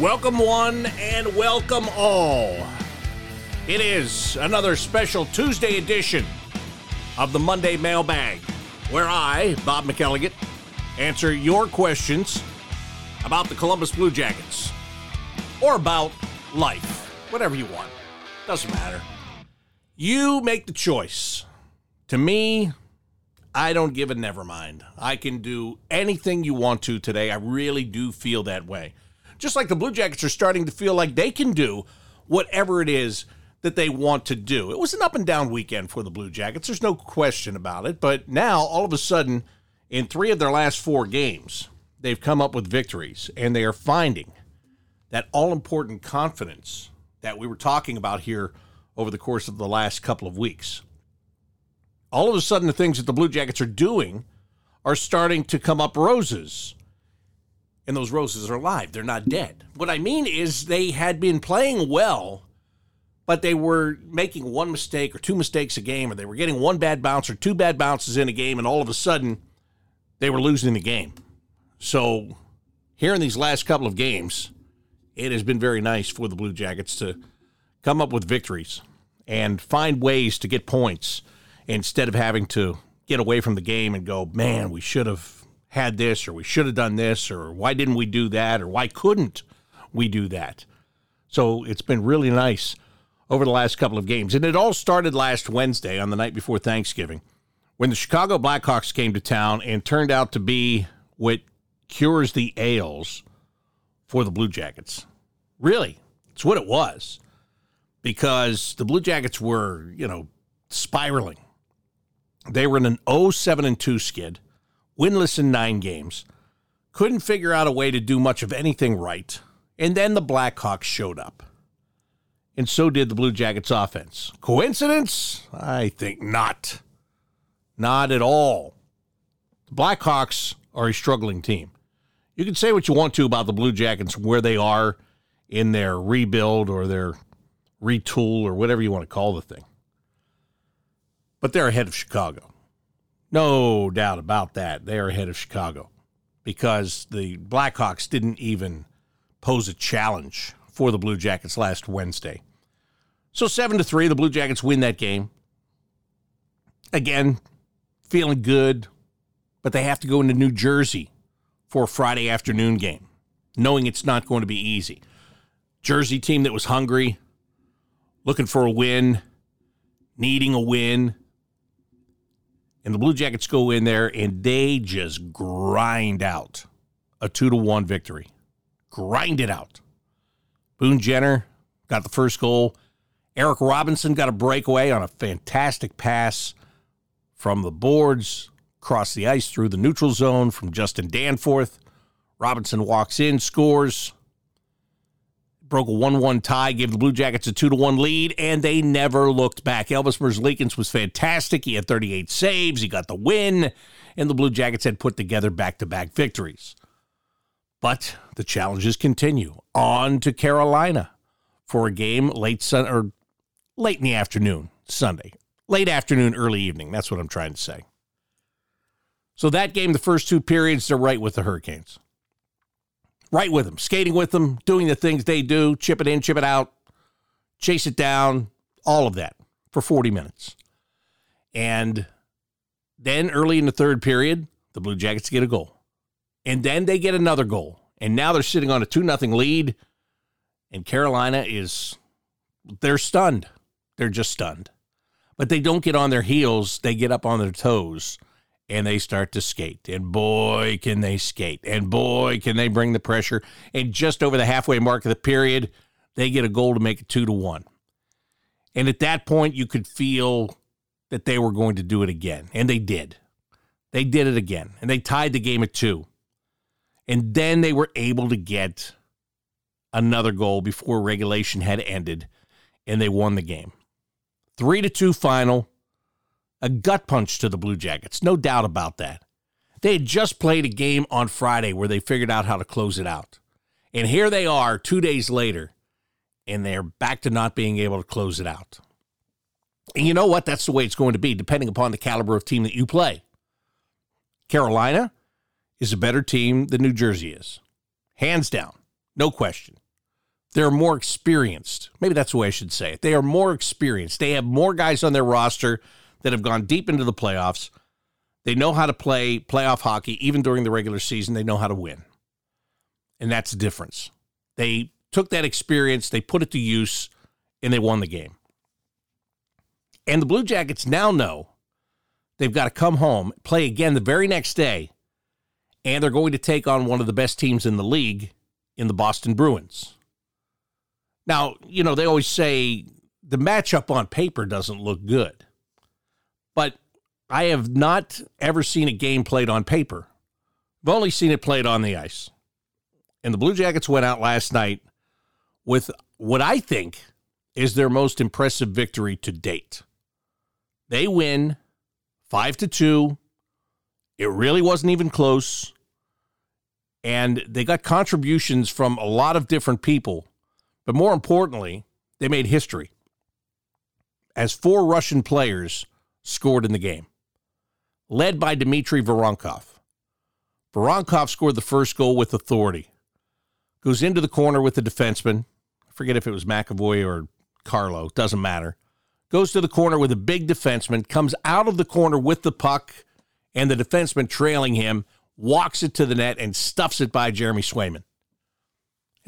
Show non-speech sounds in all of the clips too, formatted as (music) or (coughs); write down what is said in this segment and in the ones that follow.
Welcome, one, and welcome all. It is another special Tuesday edition of the Monday Mailbag, where I, Bob McElligott, answer your questions about the Columbus Blue Jackets or about life, whatever you want. Doesn't matter. You make the choice. To me, I don't give a never mind. I can do anything you want to today. I really do feel that way. Just like the Blue Jackets are starting to feel like they can do whatever it is that they want to do. It was an up and down weekend for the Blue Jackets. There's no question about it. But now, all of a sudden, in three of their last four games, they've come up with victories and they are finding that all important confidence that we were talking about here over the course of the last couple of weeks. All of a sudden, the things that the Blue Jackets are doing are starting to come up roses and those roses are alive. They're not dead. What I mean is they had been playing well, but they were making one mistake or two mistakes a game, or they were getting one bad bounce or two bad bounces in a game, and all of a sudden they were losing the game. So here in these last couple of games, it has been very nice for the Blue Jackets to come up with victories and find ways to get points instead of having to get away from the game and go, man, we should have had this or we should have done this or why didn't we do that or why couldn't we do that. So it's been really nice over the last couple of games. And it all started last Wednesday on the night before Thanksgiving when the Chicago Blackhawks came to town and turned out to be what cures the ails for the Blue Jackets. Really, it's what it was because the Blue Jackets were, you know, spiraling. They were in an 07 and 2 skid winless in nine games, couldn't figure out a way to do much of anything right. And then the Blackhawks showed up. And so did the Blue Jackets offense. Coincidence? I think not. Not at all. The Blackhawks are a struggling team. You can say what you want to about the Blue Jackets, where they are in their rebuild or their retool or whatever you want to call the thing. But they're ahead of Chicago. No doubt about that. They are ahead of Chicago because the Blackhawks didn't even pose a challenge for the Blue Jackets last Wednesday. So 7 to 3, the Blue Jackets win that game. Again, feeling good, but they have to go into New Jersey for a Friday afternoon game, knowing it's not going to be easy. Jersey team that was hungry, looking for a win, needing a win and the Blue Jackets go in there and they just grind out a two to one victory. Grind it out. Boone Jenner got the first goal. Eric Robinson got a breakaway on a fantastic pass from the boards, across the ice through the neutral zone from Justin Danforth. Robinson walks in, scores broke a 1 1 tie, gave the Blue Jackets a 2 1 lead, and they never looked back. Elvis Merzlikins was fantastic. He had 38 saves, he got the win, and the Blue Jackets had put together back to back victories. But the challenges continue. On to Carolina for a game late sun or late in the afternoon, Sunday. Late afternoon, early evening. That's what I'm trying to say. So that game, the first two periods, they're right with the Hurricanes right with them, skating with them, doing the things they do, chip it in, chip it out, chase it down, all of that for 40 minutes. And then early in the third period, the Blue Jackets get a goal. And then they get another goal. And now they're sitting on a 2 0 lead. And Carolina is, they're stunned. They're just stunned. But they don't get on their heels, they get up on their toes and they start to skate. And boy, can they skate. And boy, can they bring the pressure. And just over the halfway mark of the period, they get a goal to make it two to one. And at that point, you could feel that they were going to do it again. And they did. They did it again. And they tied the game at two. And then they were able to get another goal before regulation had ended. And they won the game. Three to two final a gut punch to the Blue Jackets, no doubt about that. They had just played a game on Friday where they figured out how to close it out. And here they are two days later, and they're back to not being able to close it out. And you know what? That's the way it's going to be, depending upon the caliber of team that you play. Carolina is a better team than New Jersey is. Hands down. No question. They're more experienced. Maybe that's the way I should say it. They are more experienced. They have more guys on their roster that have gone deep into the playoffs. They know how to play playoff hockey, even during the regular season. They know how to win. And that's the difference. They took that experience, they put it to use, and they won the game. And the Blue Jackets now know they've got to come home, play again the very next day, and they're going to take on one of the best teams in the league in the Boston Bruins. Now, you know, they always say the matchup on paper doesn't look good. But I have not ever seen a game played on paper. I've only seen it played on the ice. And the Blue Jackets went out last night with what I think is their most impressive victory to date. They win 5 to 2. It really wasn't even close. And they got contributions from a lot of different people but more importantly, they made history as four Russian players scored in the game, led by Dmitry Voronkov. Voronkov scored the first goal with authority, goes into the corner with the defenseman. I forget if it was McAvoy or Carlo, doesn't matter. Goes to the corner with a big defenseman, comes out of the corner with the puck, and the defenseman trailing him walks it to the net and stuffs it by Jeremy Swayman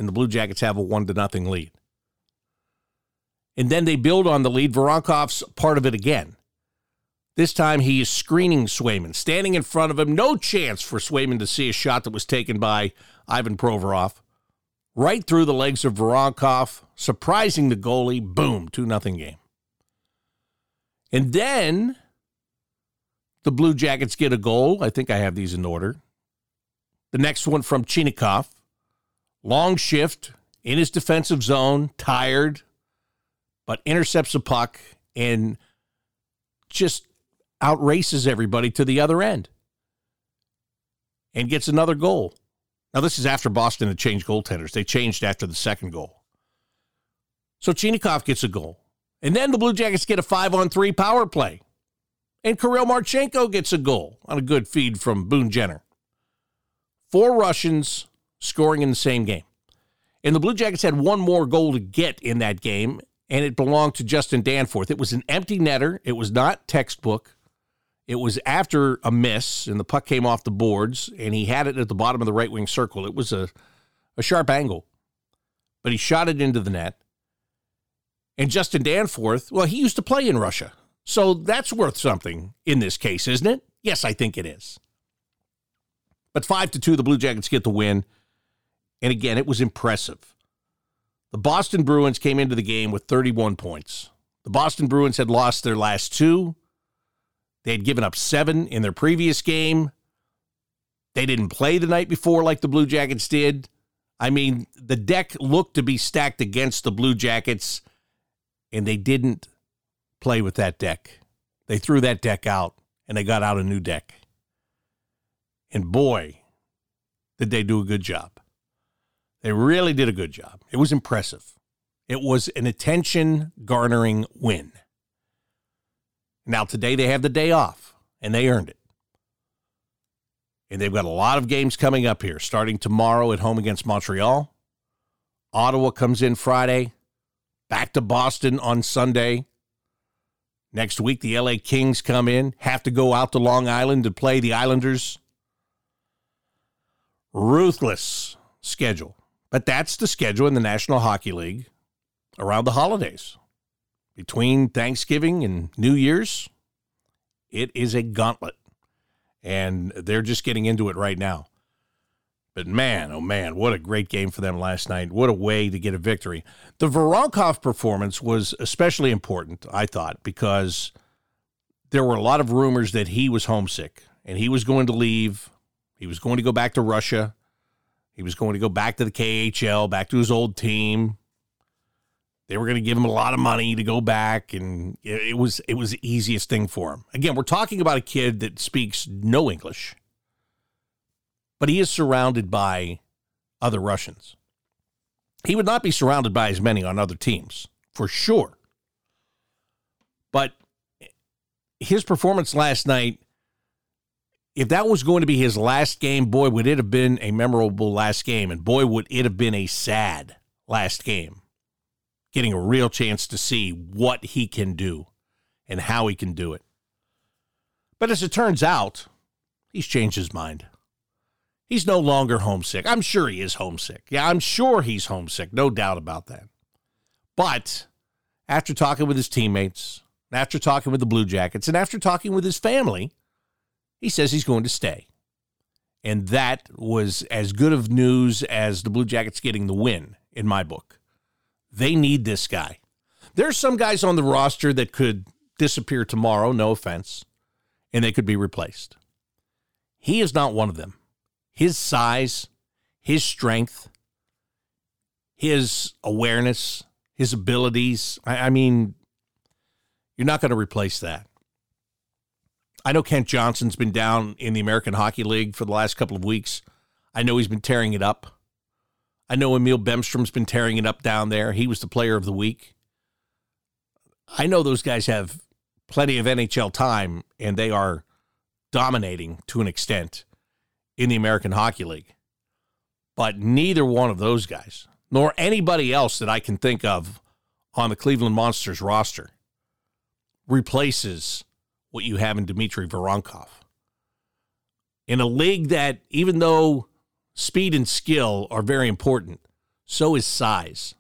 and the Blue Jackets have a one to nothing lead. And then they build on the lead. Voronkov's part of it again. This time he is screening Swayman, standing in front of him. No chance for Swayman to see a shot that was taken by Ivan Provorov. Right through the legs of Voronkov, surprising the goalie. Boom, 2 nothing game. And then the Blue Jackets get a goal. I think I have these in order. The next one from Chinakhov long shift in his defensive zone, tired, but intercepts a puck and just outraces everybody to the other end and gets another goal. Now, this is after Boston had changed goaltenders. They changed after the second goal. So Chinakhov gets a goal. And then the Blue Jackets get a five on three power play. And Kirill Marchenko gets a goal on a good feed from Boone Jenner. Four Russians, scoring in the same game. And the Blue Jackets had one more goal to get in that game, and it belonged to Justin Danforth. It was an empty netter. It was not textbook. It was after a miss, and the puck came off the boards, and he had it at the bottom of the right wing circle. It was a, a sharp angle, but he shot it into the net. And Justin Danforth, well, he used to play in Russia. So that's worth something in this case, isn't it? Yes, I think it is. But 5 to 2, the Blue Jackets get the win. And again, it was impressive. The Boston Bruins came into the game with 31 points. The Boston Bruins had lost their last two. They had given up seven in their previous game. They didn't play the night before like the Blue Jackets did. I mean, the deck looked to be stacked against the Blue Jackets, and they didn't play with that deck. They threw that deck out and they got out a new deck. And boy, did they do a good job. They really did a good job. It was impressive. It was an attention garnering win. Now, today they have the day off, and they earned it. And they've got a lot of games coming up here, starting tomorrow at home against Montreal. Ottawa comes in Friday, back to Boston on Sunday. Next week, the LA Kings come in, have to go out to Long Island to play the Islanders. Ruthless schedule. But that's the schedule in the National Hockey League around the holidays. Between Thanksgiving and New Year's, it is a gauntlet. And they're just getting into it right now. But man, oh man, what a great game for them last night. What a way to get a victory. The Voronkov performance was especially important, I thought, because there were a lot of rumors that he was homesick and he was going to leave. He was going to go back to Russia. He was going to go back to the KHL, back to his old team. They were going to give him a lot of money to go back, and it, was it was the easiest thing for him. Again, we're talking about a kid that speaks no English, but he is surrounded by other Russians. He would not be surrounded by as many on other teams, for sure. But his performance last night if that was going to be his last game, boy, would it have been a memorable last game. And boy, would it have been a sad last game, getting a real chance to see what he can do and how he can do it. But as it turns out, he's changed his mind. He's no longer homesick. I'm sure he is homesick. Yeah, I'm sure he's homesick. No doubt about that. But after talking with his teammates, after talking with the Blue Jackets, and after talking with his family, he says he's going to stay. And that was as good of news as the Blue Jackets getting the win in my book. They need this guy. There's some guys on the roster that could disappear tomorrow, no offense, and they could be replaced. He is not one of them. His size, his strength, his awareness, his abilities. I, I mean, you're not going to replace that. I know Kent Johnson's been down in the American Hockey League for the last couple of weeks. I know he's been tearing it up. I know Emil Bemstrom's been tearing it up down there. He was the player of the week. I know those guys have plenty of NHL time and they are dominating to an extent in the American Hockey League. But neither one of those guys, nor anybody else that I can think of on the Cleveland Monsters roster, replaces what you have in Dmitry Voronkov. In a league that, even though speed and skill are very important, so is size.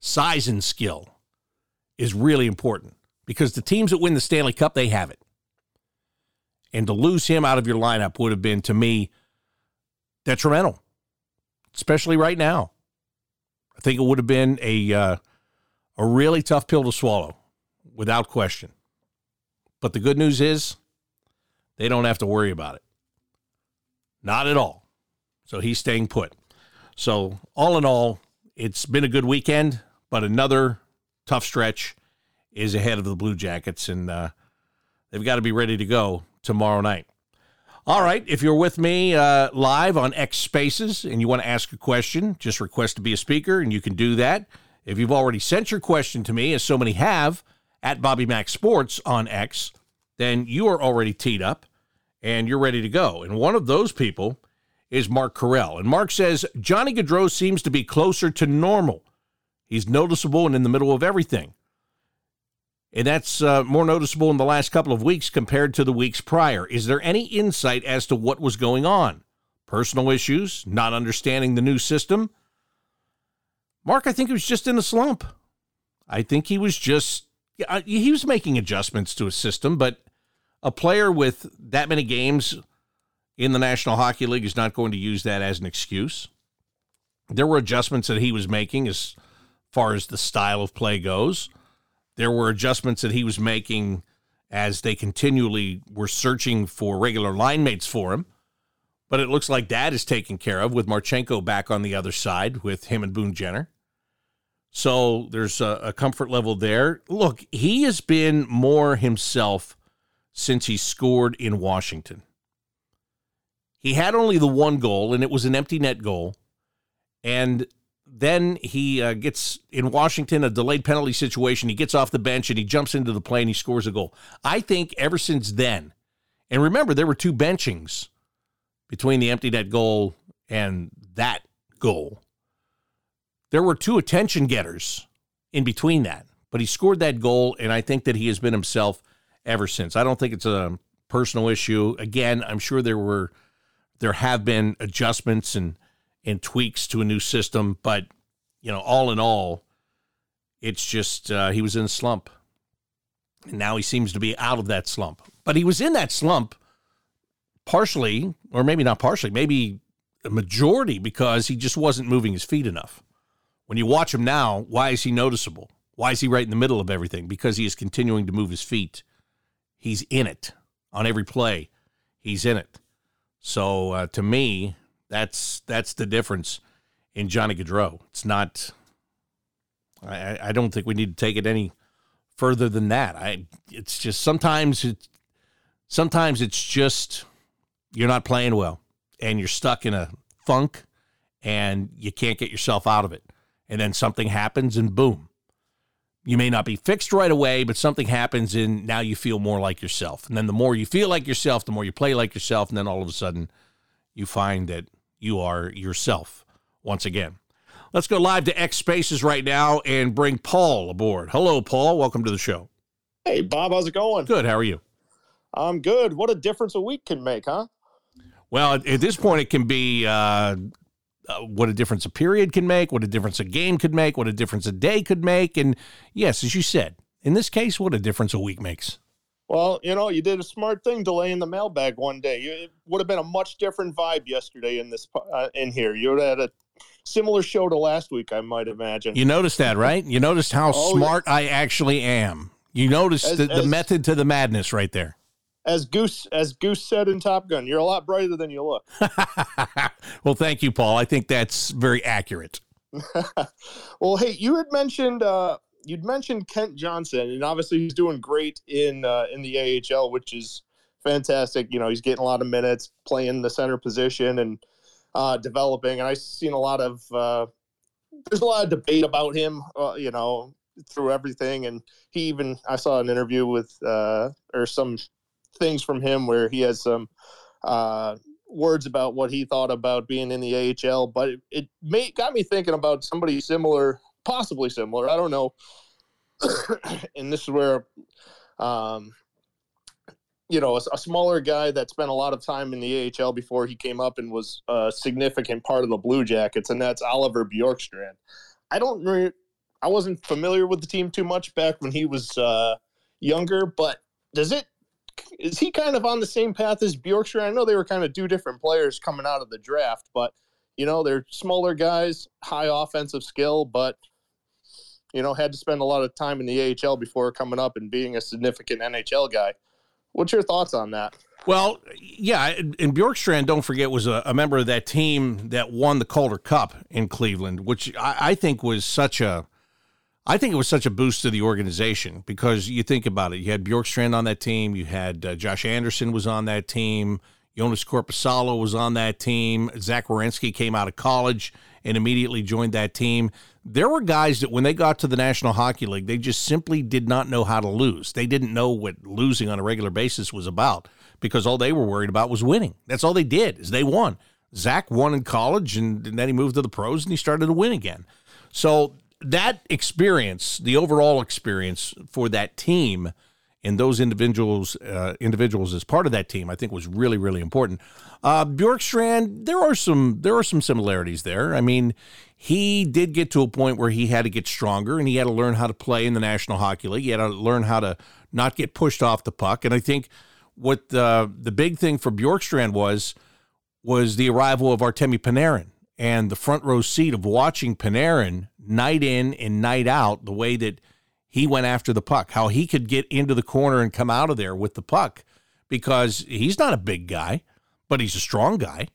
Size and skill is really important because the teams that win the Stanley Cup, they have it. And to lose him out of your lineup would have been, to me, detrimental, especially right now. I think it would have been a uh, a really tough pill to swallow, without question. But the good news is they don't have to worry about it. Not at all. So he's staying put. So, all in all, it's been a good weekend, but another tough stretch is ahead of the Blue Jackets, and uh, they've got to be ready to go tomorrow night. All right, if you're with me uh, live on X Spaces and you want to ask a question, just request to be a speaker, and you can do that. If you've already sent your question to me, as so many have, at Bobby Mack Sports on X, then you are already teed up and you're ready to go. And one of those people is Mark Carell. And Mark says Johnny Gaudreau seems to be closer to normal. He's noticeable and in the middle of everything. And that's uh, more noticeable in the last couple of weeks compared to the weeks prior. Is there any insight as to what was going on? Personal issues, not understanding the new system? Mark, I think he was just in a slump. I think he was just he was making adjustments to his system, but a player with that many games in the National Hockey League is not going to use that as an excuse. There were adjustments that he was making as far as the style of play goes. There were adjustments that he was making as they continually were searching for regular line mates for him. But it looks like that is taken care of with Marchenko back on the other side with him and Boone Jenner. So there's a, a, comfort level there. Look, he has been more himself since he scored in Washington. He had only the one goal, and it was an empty net goal. And then he uh, gets in Washington a delayed penalty situation. He gets off the bench and he jumps into the play and he scores a goal. I think ever since then, and remember, there were two benchings between the empty net goal and that goal there were two attention getters in between that, but he scored that goal, and I think that he has been himself ever since. I don't think it's a personal issue. Again, I'm sure there were there have been adjustments and and tweaks to a new system, but you know, all in all, it's just uh, he was in a slump, and now he seems to be out of that slump. But he was in that slump partially, or maybe not partially, maybe a majority because he just wasn't moving his feet enough. When you watch him now, why is he noticeable? Why is he right in the middle of everything? Because he is continuing to move his feet. He's in it on every play. He's in it. So uh, to me, that's that's the difference in Johnny Gaudreau. It's not. I, I don't think we need to take it any further than that. I. It's just sometimes it's sometimes it's just you're not playing well and you're stuck in a funk and you can't get yourself out of it and then something happens and boom. You may not be fixed right away, but something happens and now you feel more like yourself. And then the more you feel like yourself, the more you play like yourself, and then all of a sudden you find that you are yourself once again. Let's go live to X Spaces right now and bring Paul aboard. Hello, Paul. Welcome to the show. Hey, Bob. How's it going? Good. How are you? I'm good. What a difference a week can make, huh? Well, at, this point, it can be uh, uh, what a difference a period can make, what a difference a game could make, what a difference a day could make. And yes, as you said, in this case, what a difference a week makes. Well, you know, you did a smart thing delaying the mailbag one day. It would have been a much different vibe yesterday in this uh, in here. You would have had a similar show to last week, I might imagine. You noticed that, right? You noticed how oh, smart yeah. I actually am. You noticed as, the, as, the method to the madness right there. As Goose as Goose said in Top Gun, you're a lot brighter than you look. (laughs) well, thank you, Paul. I think that's very accurate. (laughs) well, hey, you had mentioned uh, you'd mentioned Kent Johnson, and obviously he's doing great in uh, in the AHL, which is fantastic. You know, he's getting a lot of minutes, playing the center position, and uh, developing. And I've seen a lot of uh, there's a lot of debate about him. Uh, you know, through everything, and he even I saw an interview with uh, or some things from him where he has some uh, words about what he thought about being in the AHL. But it, it may, got me thinking about somebody similar, possibly similar. I don't know. (coughs) and this is where um, you know, a, a, smaller guy that spent a lot of time in the AHL before he came up and was a significant part of the Blue Jackets, and that's Oliver Bjorkstrand. I don't, re- I wasn't familiar with the team too much back when he was uh, younger, but does it? Is he kind of on the same path as Bjorkstrand? I know they were kind of two different players coming out of the draft, but you know they're smaller guys, high offensive skill, but you know had to spend a lot of time in the AHL before coming up and being a significant NHL guy. What's your thoughts on that? Well, yeah, and Bjorkstrand, don't forget, was a, a, member of that team that won the Calder Cup in Cleveland, which I, I, think was such a, I think it was such a boost to the organization because you think about it, you had Bjorkstrand on that team, you had uh, Josh Anderson was on that team, Joonas Korpisalo was on that team, Zach Werenski came out of college and immediately joined that team there were guys that when they got to the National Hockey League, they just simply did not know how to lose. They didn't know what losing on a regular basis was about because all they were worried about was winning. That's all they did is they won. Zach won in college and, and then he moved to the pros and he started to win again. So that experience, the overall experience for that team and those individuals uh, individuals as part of that team, I think was really really important. Uh, Bjorkstrand, there are some there are some similarities there. I mean, he did get to a point where he had to get stronger and he had to learn how to play in the National Hockey League. He had to learn how to not get pushed off the puck. And I think what the the big thing for Bjorkstrand was was the arrival of Artemi Panarin and the front row seat of watching Panarin night in and night out the way that he went after the puck, how he could get into the corner and come out of there with the puck because he's not a big guy, but he's a strong guy.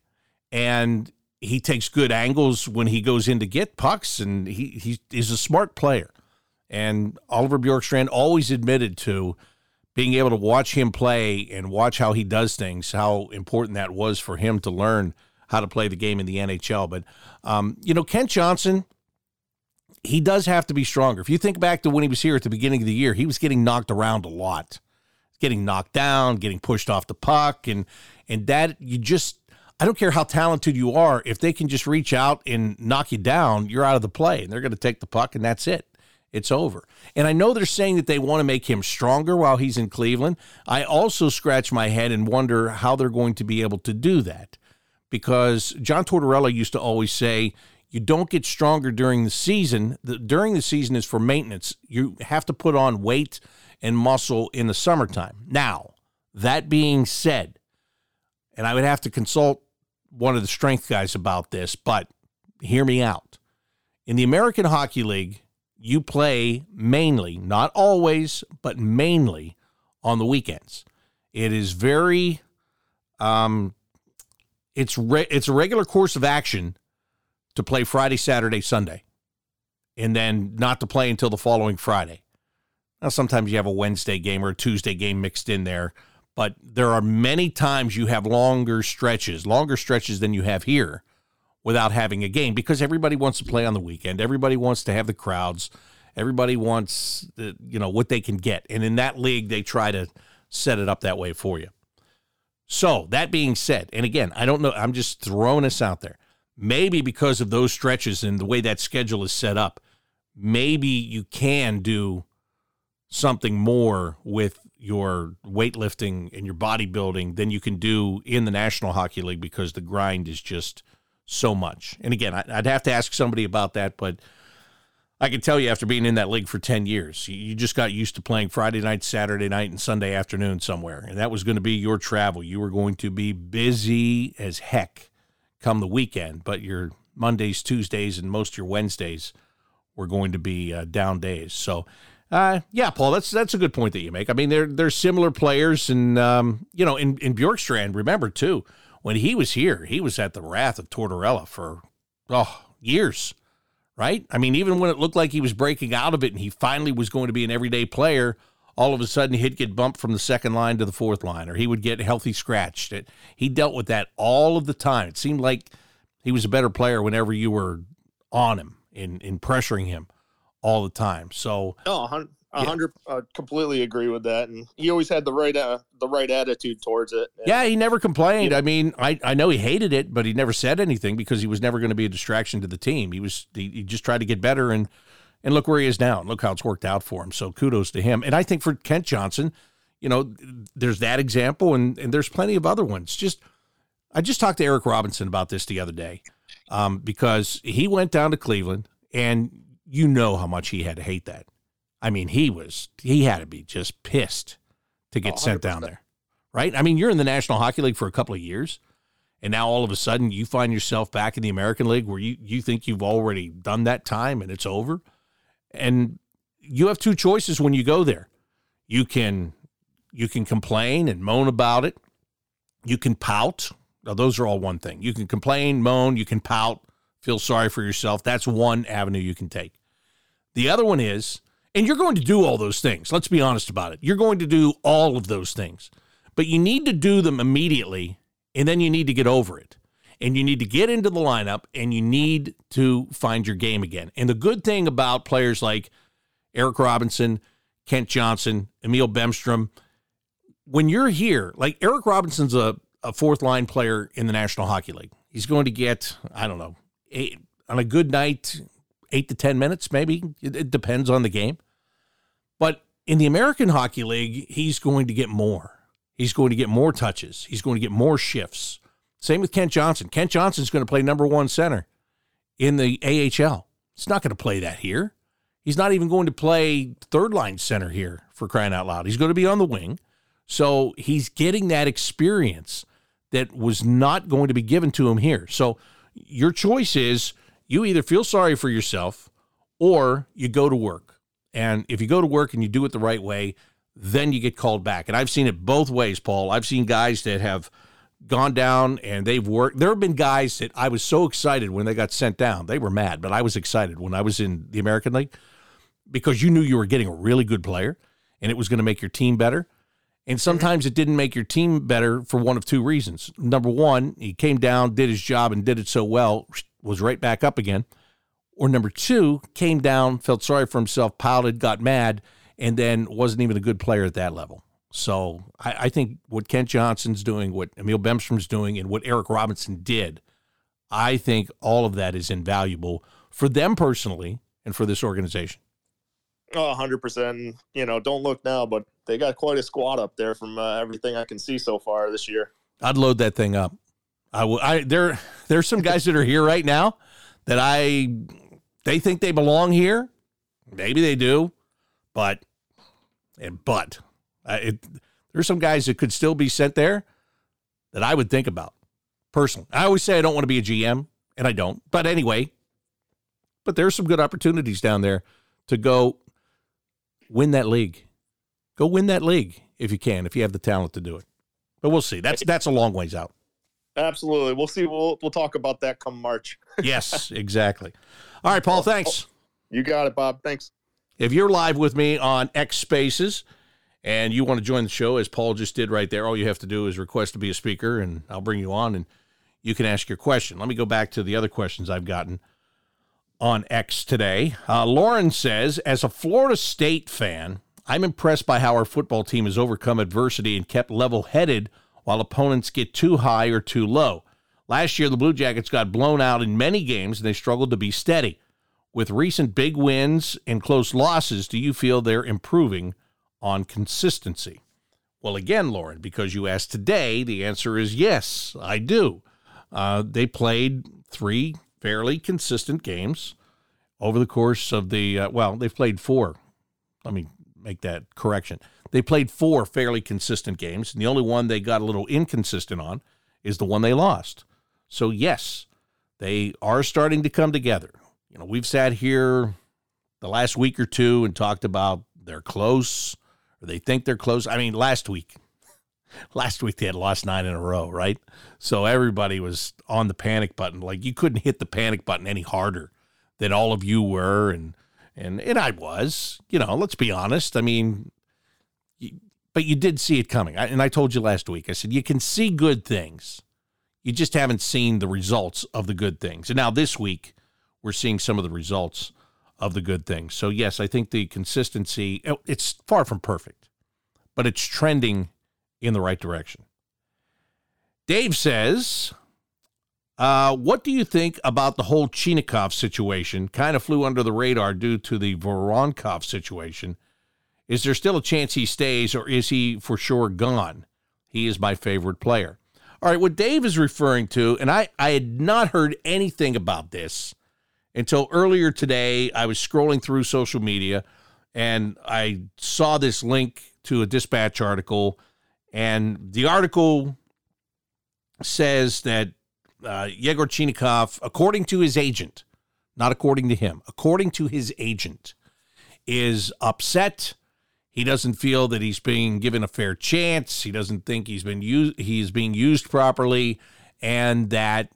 And he takes good angles when he goes in to get pucks, and he, he a smart player. And Oliver Bjorkstrand always admitted to being able to watch him play and watch how he does things, how important that was for him to learn how to play the game in the NHL. But, um, you know, Kent Johnson, he does have to be stronger. If you think back to when he was here at the beginning of the year, he was getting knocked around a lot, getting knocked down, getting pushed off the puck. And, and that you just, I don't care how talented you are. If they can just reach out and knock you down, you're out of the play, and they're going to take the puck, and that's it. It's over. And I know they're saying that they want to make him stronger while he's in Cleveland. I also scratch my head and wonder how they're going to be able to do that. Because John Tortorella used to always say, you don't get stronger during the season. The, during the season is for maintenance. You have to put on weight and muscle in the summertime. Now, that being said, and I would have to consult one of the strength guys about this, but hear me out. In the American Hockey League, you play mainly, not always, but mainly on the weekends. It is very, um, it's re- it's a regular course of action to play Friday, Saturday, Sunday, and then not to play until the following Friday. Now, sometimes you have a Wednesday game or a Tuesday game mixed in there, but there are many times you have longer stretches, longer stretches than you have here without having a game because everybody wants to play on the weekend. Everybody wants to have the crowds. Everybody wants the, you know what they can get. And in that league they try to set it up that way for you. So, that being said, and again, I don't know, I'm just throwing this out there. maybe because of those stretches and the way that schedule is set up, maybe you can do something more with your weightlifting and your bodybuilding than you can do in the National Hockey League because the grind is just so much. And again, I'd have to ask somebody about that, but I can tell you after being in that league for 10 years, you just got used to playing Friday night, Saturday night, and Sunday afternoon somewhere. And that was going to be your travel. You were going to be busy as heck come the weekend, but your Mondays, Tuesdays, and most of your Wednesdays were going to be uh, down days. So, uh, yeah, Paul, that's that's a good point that you make. I mean, they're they're similar players, and um, you know, in in Bjorkstrand, remember too, when he was here, he was at the wrath of Tortorella for oh years right? I mean, even when it looked like he was breaking out of it and he finally was going to be an everyday player, all of a sudden he'd get bumped from the second line to the fourth line or he would get healthy scratched. It, he dealt with that all of the time. It seemed like he was a better player whenever you were on him in, in pressuring him all the time. So, oh, a hundred, uh, completely agree with that, and he always had the right, uh, the right attitude towards it. And, yeah, he never complained. I mean, I, I know he hated it, but he never said anything because he was never going to be a distraction to the team. He was, he, he just tried to get better, and and look where he is now, and look how it's worked out for him. So kudos to him. And I think for Kent Johnson, you know, there's that example, and and there's plenty of other ones. Just, I just talked to Eric Robinson about this the other day, um, because he went down to Cleveland, and you know how much he had to hate that I mean, he was he had to be just pissed to get oh, sent down there, right? I mean, you're in the National Hockey League for a couple of years, and now all of a sudden you find yourself back in the American League where you you think you've already done that time and it's over, and you have two choices when you go there. You can you can complain and moan about it. You can pout. Now, those are all one thing. You can complain, moan, you can pout, feel sorry for yourself. That's one avenue you can take. The other one is and you're going to do all those things. Let's be honest about it. You're going to do all of those things, but you need to do them immediately, and then you need to get over it. And you need to get into the lineup and you need to find your game again. And the good thing about players like Eric Robinson, Kent Johnson, Emil Bemstrom, when you're here, like Eric Robinson's a, a fourth line player in the National Hockey League. He's going to get, I don't know, eight, on a good night, eight to 10 minutes, maybe. It, it depends on the game. But in the American Hockey League, he's going to get more. He's going to get more touches. He's going to get more shifts. Same with Kent Johnson. Kent Johnson's going to play number one center in the AHL. He's not going to play that here. He's not even going to play third line center here for crying out loud. He's going to be on the wing. So he's getting that experience that was not going to be given to him here. So your choice is you either feel sorry for yourself or you go to work. And if you go to work and you do it the right way, then you get called back. And I've seen it both ways, Paul. I've seen guys that have gone down and they've worked. There have been guys that I was so excited when they got sent down. They were mad, but I was excited when I was in the American League because you knew you were getting a really good player and it was going to make your team better. And mm-hmm. sometimes it didn't make your team better for one of two reasons. Number one, he came down, did his job, and did it so well, was right back up again. Or number two, came down, felt sorry for himself, pouted, got mad, and then wasn't even a good player at that level. So I, I think what Kent Johnson's doing, what Emil Bemstrom's doing, and what Eric Robinson did, I think all of that is invaluable for them personally and for this organization. Oh, 100%. You know, don't look now, but they got quite a squad up there from uh, everything I can see so far this year. I'd load that thing up. I will. I there. There's some guys that are here right now that I they think they belong here. Maybe they do, but and but uh, it, there's some guys that could still be sent there that I would think about personally. I always say I don't want to be a GM, and I don't. But anyway, but there's some good opportunities down there to go win that league. Go win that league if you can, if you have the talent to do it. But we'll see. That's that's a long ways out. Absolutely. We'll see. We'll we'll talk about that come March. Yes, exactly. All right, Paul, thanks. You got it, Bob. Thanks. If you're live with me on X Spaces and you want to join the show, as Paul just did right there, all you have to do is request to be a speaker, and I'll bring you on and you can ask your question. Let me go back to the other questions I've gotten on X today. Uh, Lauren says, as a Florida State fan, I'm impressed by how our football team has overcome adversity and kept level headed while opponents get too high or too low. Last year, the Blue Jackets got blown out in many games and they struggled to be steady. With recent big wins and close losses, do you feel they're improving on consistency? Well, again, Lauren, because you asked today, the answer is yes, I do. Uh, they played three fairly consistent games over the course of the, uh, well, they've played four. Let me make that correction. They played four fairly consistent games, and the only one they got a little inconsistent on is the one they lost. So, yes, they are starting to come together. You know, we've sat here the last week or two and talked about they're close or they think they're close. I mean, last week, (laughs) last week they had lost nine in a row, right? So everybody was on the panic button. Like you couldn't hit the panic button any harder than all of you were. And, and, and I was, you know, let's be honest. I mean, but you did see it coming. and I told you last week, I said, you can see good things you just haven't seen the results of the good things. And now this week, we're seeing some of the results of the good things. So, yes, I think the consistency, oh, it's far from perfect, but it's trending in the right direction. Dave says, uh, what do you think about the whole Chinakhov situation? Kind of flew under the radar due to the Voronkov situation. Is there still a chance he stays, or is he for sure gone? He is my favorite player. All right, what Dave is referring to, and I, I had not heard anything about this until earlier today. I was scrolling through social media and I saw this link to a dispatch article, and the article says that uh, Yegor Chinakhov, according to his agent, not according to him, according to his agent, is upset he doesn't feel that he's being given a fair chance. He doesn't think he's been used he's being used properly and that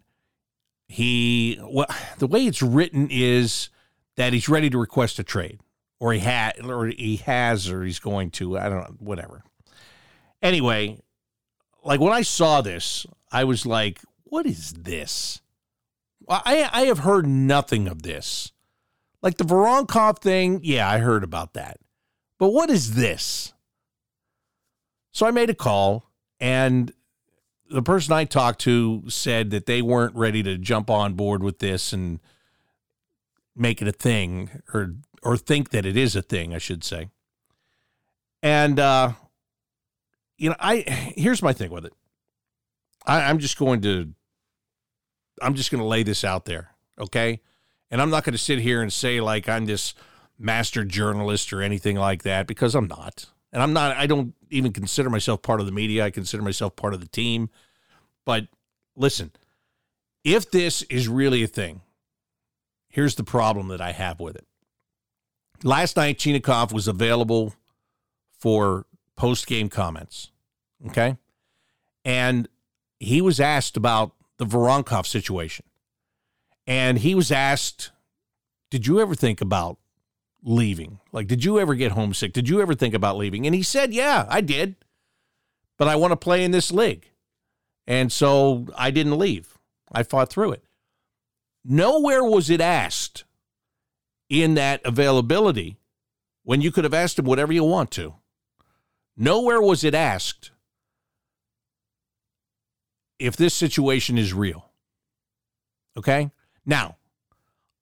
he well, the way it's written is that he's ready to request a trade or he had or he has or he's going to I don't know whatever. Anyway, like when I saw this, I was like, what is this? I I have heard nothing of this. Like the Voronkov thing, yeah, I heard about that. But what is this? So I made a call, and the person I talked to said that they weren't ready to jump on board with this and make it a thing, or or think that it is a thing, I should say. And uh, you know, I here's my thing with it. I, I'm just going to I'm just going to lay this out there, okay? And I'm not going to sit here and say like I'm this master journalist or anything like that because I'm not. And I'm not, I don't even consider myself part of the media. I consider myself part of the team. But listen, if this is really a thing, here's the problem that I have with it. Last night, Chinakhov was available for post game comments. Okay. And he was asked about the Voronkov situation. And he was asked, Did you ever think about leaving? Like, did you ever get homesick? Did you ever think about leaving? And he said, Yeah, I did. But I want to play in this league. And so I didn't leave. I fought through it. Nowhere was it asked in that availability when you could have asked him whatever you want to. Nowhere was it asked if this situation is real. Okay? Now,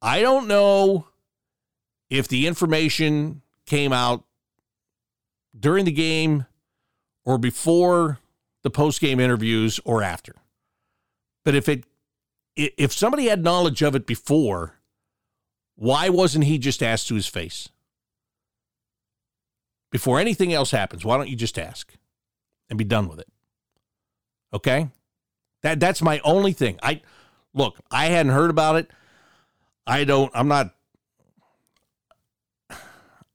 I don't know if the information came out during the game or before the post game interviews or after. But if it if somebody had knowledge of it before, why wasn't he just asked to his face? Before anything else happens, why don't you just ask and be done with it? Okay? That that's my only thing. I look, I hadn't heard about it. I don't I'm not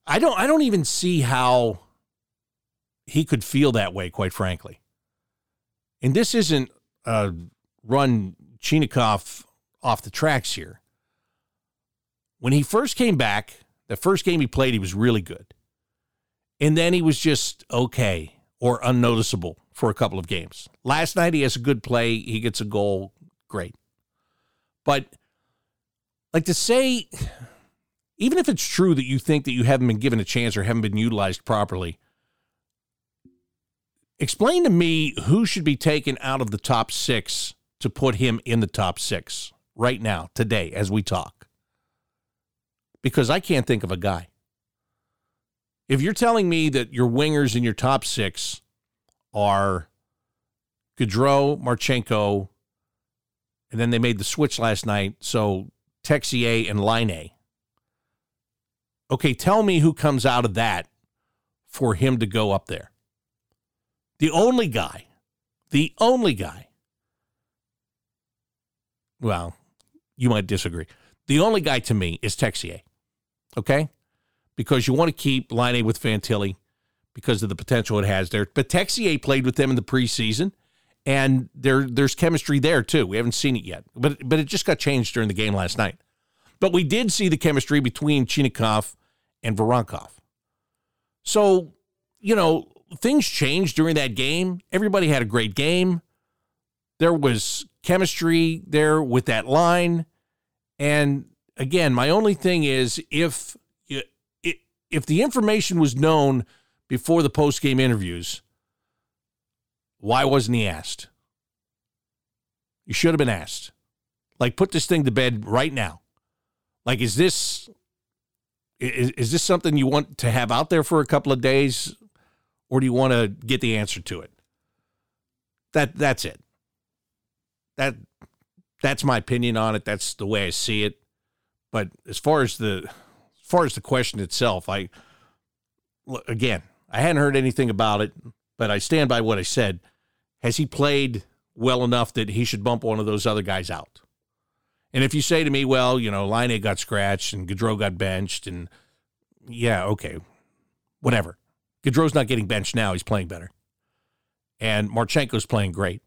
I don't I don't even see how he could feel that way, quite frankly. And this isn't uh, run Chinakhov off the tracks here. When he first came back, the first game he played, he was really good. And then he was just okay or unnoticeable for a couple of games. Last night, he has a good play. He gets a goal. Great. But like to say even if it's true that you think that you haven't been given a chance or haven't been utilized properly, explain to me who should be taken out of the top six to put him in the top six right now, today, as we talk. Because I can't think of a guy. If you're telling me that your wingers in your top six are Gaudreau, Marchenko, and then they made the switch last night, so Texier and Laine. Okay, tell me who comes out of that for him to go up there. The only guy, the only guy, well, you might disagree. The only guy to me is Texier. Okay? Because you want to keep Laine with Fantilli because of the potential it has there. But Texier played with them in the preseason, and there there's chemistry there too. We haven't seen it yet, but but it just got changed during the game last night. But we did see the chemistry between Chinakhov and Voronkov. So, you know, things changed during that game. Everybody had a great game. There was chemistry there with that line. And again, my only thing is if if the information was known before the post game interviews, why wasn't he asked? You should have been asked. Like, put this thing to bed right now. Like, is this is, is this something you want to have out there for a couple of days, or do you want to get the answer to it? That that's it. That that's my opinion on it. That's the way I see it. But as far as the as far as the question itself, I again, I hadn't heard anything about it, but I stand by what I said. Has he played well enough that he should bump one of those other guys out? And if you say to me, well, you know, Laine got scratched and Gaudreau got benched, and yeah, okay, whatever. Gaudreau's not getting benched now. He's playing better. And Marchenko's playing great.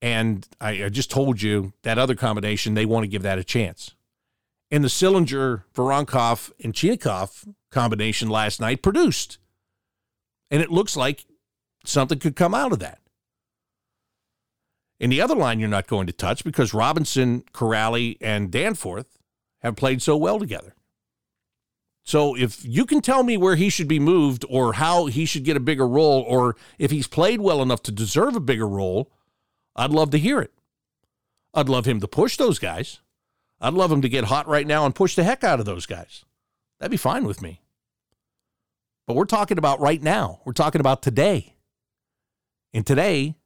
And I, I just told you that other combination, they want to give that a chance. And the Sillinger, Voronkov, and Chinakhov combination last night produced. And it looks like something could come out of that. In the other line, you're not going to touch because Robinson, Kuraly, and Danforth have played so well together. So if you can tell me where he should be moved or how he should get a bigger role or if he's played well enough to deserve a bigger role, I'd love to hear it. I'd love him to push those guys. I'd love him to get hot right now and push the heck out of those guys. That'd be fine with me. But we're talking about right now. We're talking about today. And today,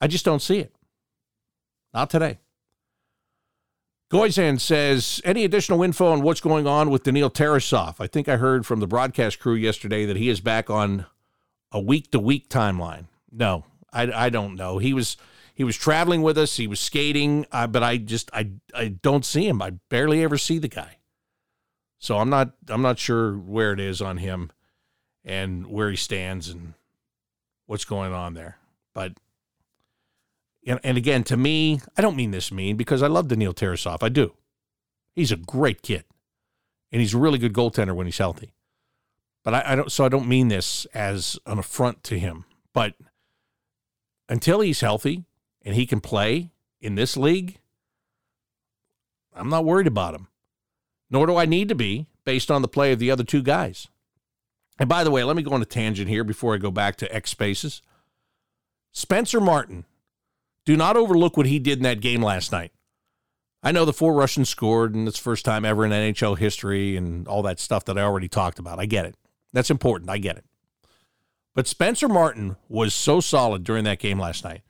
I just don't see it. Not today. Goizan says, any additional info on what's going on with Daniil Tarasov? I think I heard from the broadcast crew yesterday that he is back on a week to week timeline. No, I, I don't know. He was he was traveling with us. He was skating, uh, but I just I I don't see him. I barely ever see the guy. So I'm not I'm not sure where it is on him and where he stands and what's going on there. But and, and again, to me, I don't mean this mean because I love Daniil Tarasov. I do. He's a great kid, and he's a really good goaltender when he's healthy. But I, I don't. So I don't mean this as an affront to him. But until he's healthy and he can play in this league, I'm not worried about him. Nor do I need to be based on the play of the other two guys. And by the way, let me go on a tangent here before I go back to X Spaces. Spencer Martin do not overlook what he did in that game last night. I know the four Russians scored, and it's first time ever in NHL history, and all that stuff that I already talked about. I get it. That's important. I get it. But Spencer Martin was so solid during that game last night.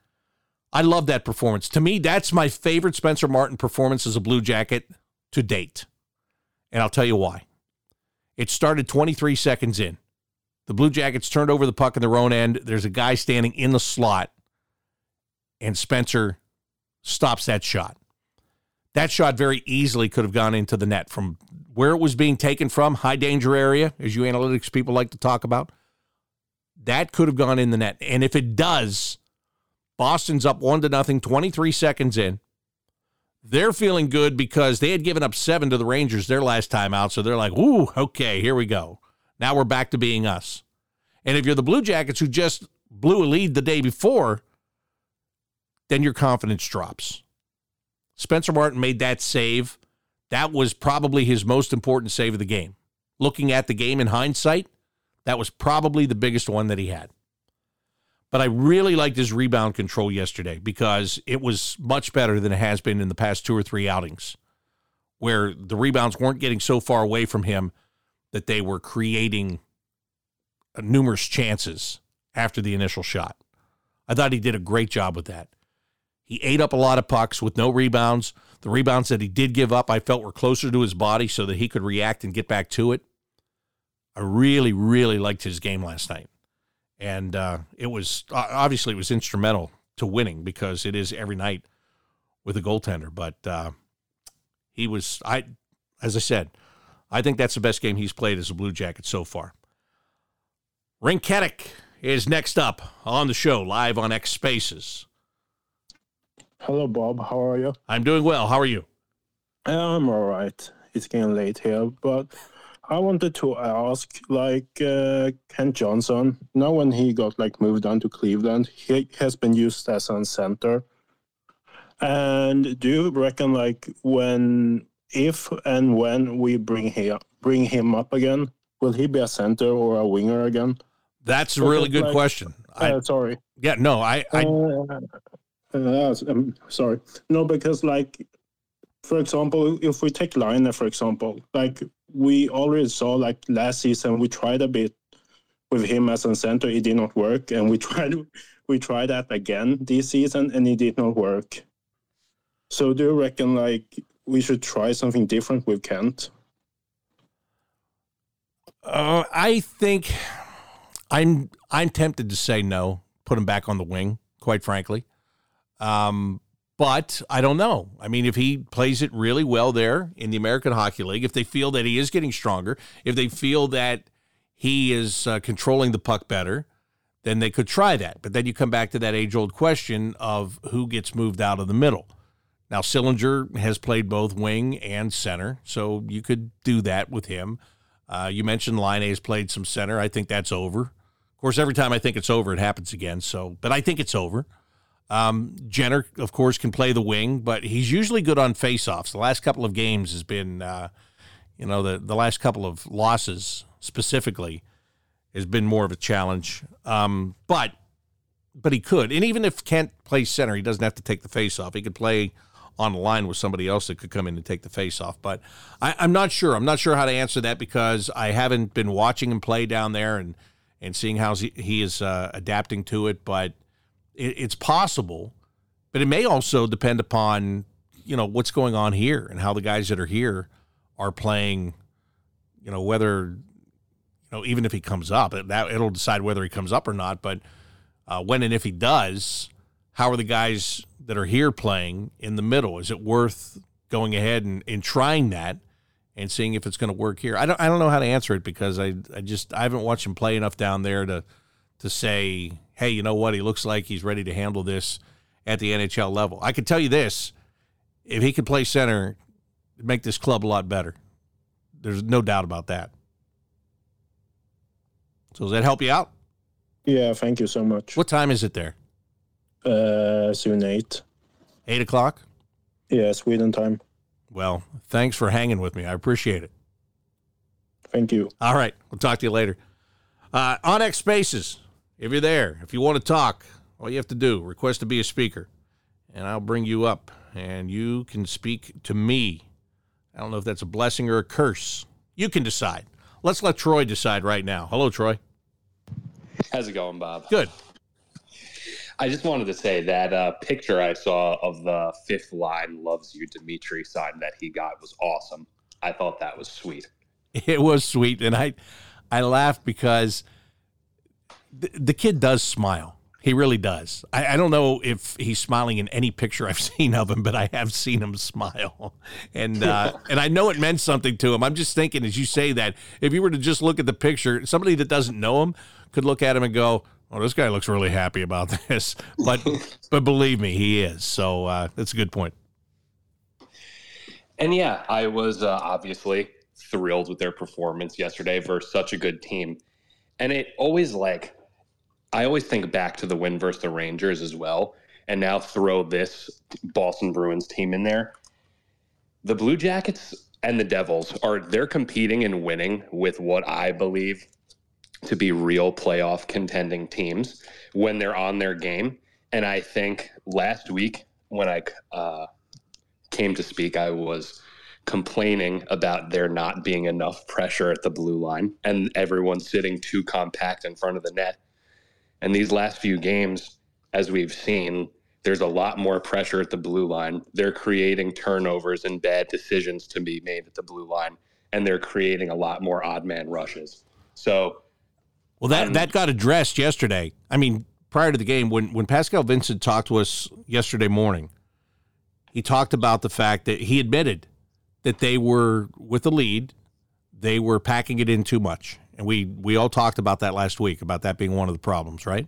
I love that performance. To me, that's my favorite Spencer Martin performance as a Blue Jacket to date. And I'll tell you why. It started 23 seconds in. The Blue Jackets turned over the puck in their own end. There's a guy standing in the slot and Spencer stops that shot. That shot very easily could have gone into the net from where it was being taken from, high danger area, as you analytics people like to talk about. That could have gone in the net. And if it does, Boston's up one to nothing, 23 seconds in. They're feeling good because they had given up seven to the Rangers their last time out. So they're like, ooh, okay, here we go. Now we're back to being us. And if you're the Blue Jackets who just blew a lead the day before, then your confidence drops. Spencer Martin made that save. That was probably his most important save of the game. Looking at the game in hindsight, that was probably the biggest one that he had. But I really liked his rebound control yesterday because it was much better than it has been in the past two or three outings, where the rebounds weren't getting so far away from him that they were creating numerous chances after the initial shot. I thought he did a great job with that. He ate up a lot of pucks with no rebounds. The rebounds that he did give up, I felt were closer to his body so that he could react and get back to it. I really, really liked his game last night and uh, it was obviously it was instrumental to winning because it is every night with a goaltender. But uh, he was I, as I said, I think that's the best game he's played as a Blue Jacket so far. Rinketic is next up on the show live on X Spaces. Hello, Bob. How are you? I'm doing well. How are you? I'm all right. It's getting late here, but I wanted to ask, like uh, Kent Johnson, now when he got like moved on to Cleveland, he has been used as a center. And do you reckon, like, when, if and when we bring him bring him up again, will he be a center or a winger again? That's a really good like, question. I, uh, sorry. Yeah, no, I. I... Uh, uh, I'm sorry. No, because like for example, if we take Laine, for example, like we already saw like last season, we tried a bit with him as a center, it did not work, and we (laughs) tried we tried that again this season, and it did not work. So, do you reckon like we should try something different with Kent? Uh, I think I'm I'm tempted to say no, put him back on the wing. Quite frankly, um, but I don't know. I mean, if he plays it really well there in the American Hockey League, if they feel that he is getting stronger, if they feel that he is uh, controlling the puck better, then they could try that. But then you come back to that age old question of who gets moved out of the middle. Now, Sillinger has played both wing and center, so you could do that with him. Uh, you mentioned Laine has played some center. I think that's over. Of course, every time I think it's over, it happens again. So, but I think it's over. Um, Jenner, of course, can play the wing, but he's usually good on faceoffs. The last couple of games has been, uh, you know, the the last couple of losses specifically has been more of a challenge. Um, but but he could, and even if Kent plays center, he doesn't have to take the faceoff. He could play on the line with somebody else that could come in and take the faceoff. But I, I'm not sure. I'm not sure how to answer that because I haven't been watching him play down there and and seeing how he, is uh, adapting to it. But it, it's possible, but it may also depend upon you know what's going on here and how the guys that are here are playing. You know whether you know even if he comes up, that it'll decide whether he comes up or not. But uh, when and if he does, how are the guys that are here playing in the middle? Is it worth going ahead and, and trying that and seeing if it's going to work here? I don't I don't know how to answer it because I I just I haven't watched him play enough down there to to say hey, you know what? He looks like he's ready to handle this at the NHL level. I can tell you this if he could play center, make this club a lot better. There's no doubt about that. So, does that help you out? Yeah, thank you so much. What time is it there? Uh, soon eight. Eight o'clock? Yeah, Sweden time. Well, thanks for hanging with me. I appreciate it. Thank you. All right. We'll talk to you later. Uh, on X Spaces, if you're there, if you want to talk, all you have to do, request to be a speaker, and I'll bring you up and you can speak to me. I don't know if that's a blessing or a curse. You can decide. Let's let Troy decide right now. Hello, Troy. How's it going, Bob? Good. I just wanted to say that uh, picture I saw of the fifth line loves you, Dimitri sign that he got was awesome. I thought that was sweet. (laughs) It was sweet, and I, I laughed because the, the kid does smile. He really does. I, I, don't know if he's smiling in any picture I've (laughs) seen of him, but I have seen him smile, and uh, (laughs) and I know it meant something to him. I'm just thinking as you say that, if you were to just look at the picture, somebody that doesn't know him could look at him and go, "Oh, this guy looks really happy about (laughs) this." But but believe me, he is. So uh, that's a good point. And yeah, I was uh, obviously thrilled with their performance yesterday versus such a good team, and it always like I always think back to the win versus the Rangers as well, and now throw this Boston Bruins team in there. The Blue Jackets and the Devils are they're competing and winning with what I believe to be real playoff contending teams when they're on their game. And I think last week when I uh, came to speak, I was complaining about there not being enough pressure at the blue line and everyone sitting too compact in front of the net. And these last few games, as we've seen, there's a lot more pressure at the blue line. They're creating turnovers and bad decisions to be made at the blue line, and they're creating a lot more odd man rushes. So, well, that um, that got addressed yesterday. I mean, prior to the game, when when Pascal Vincent talked to us yesterday morning, he talked about the fact that he admitted that they were with the lead, they were packing it in too much, and we we all talked about that last week about that being one of the problems, right?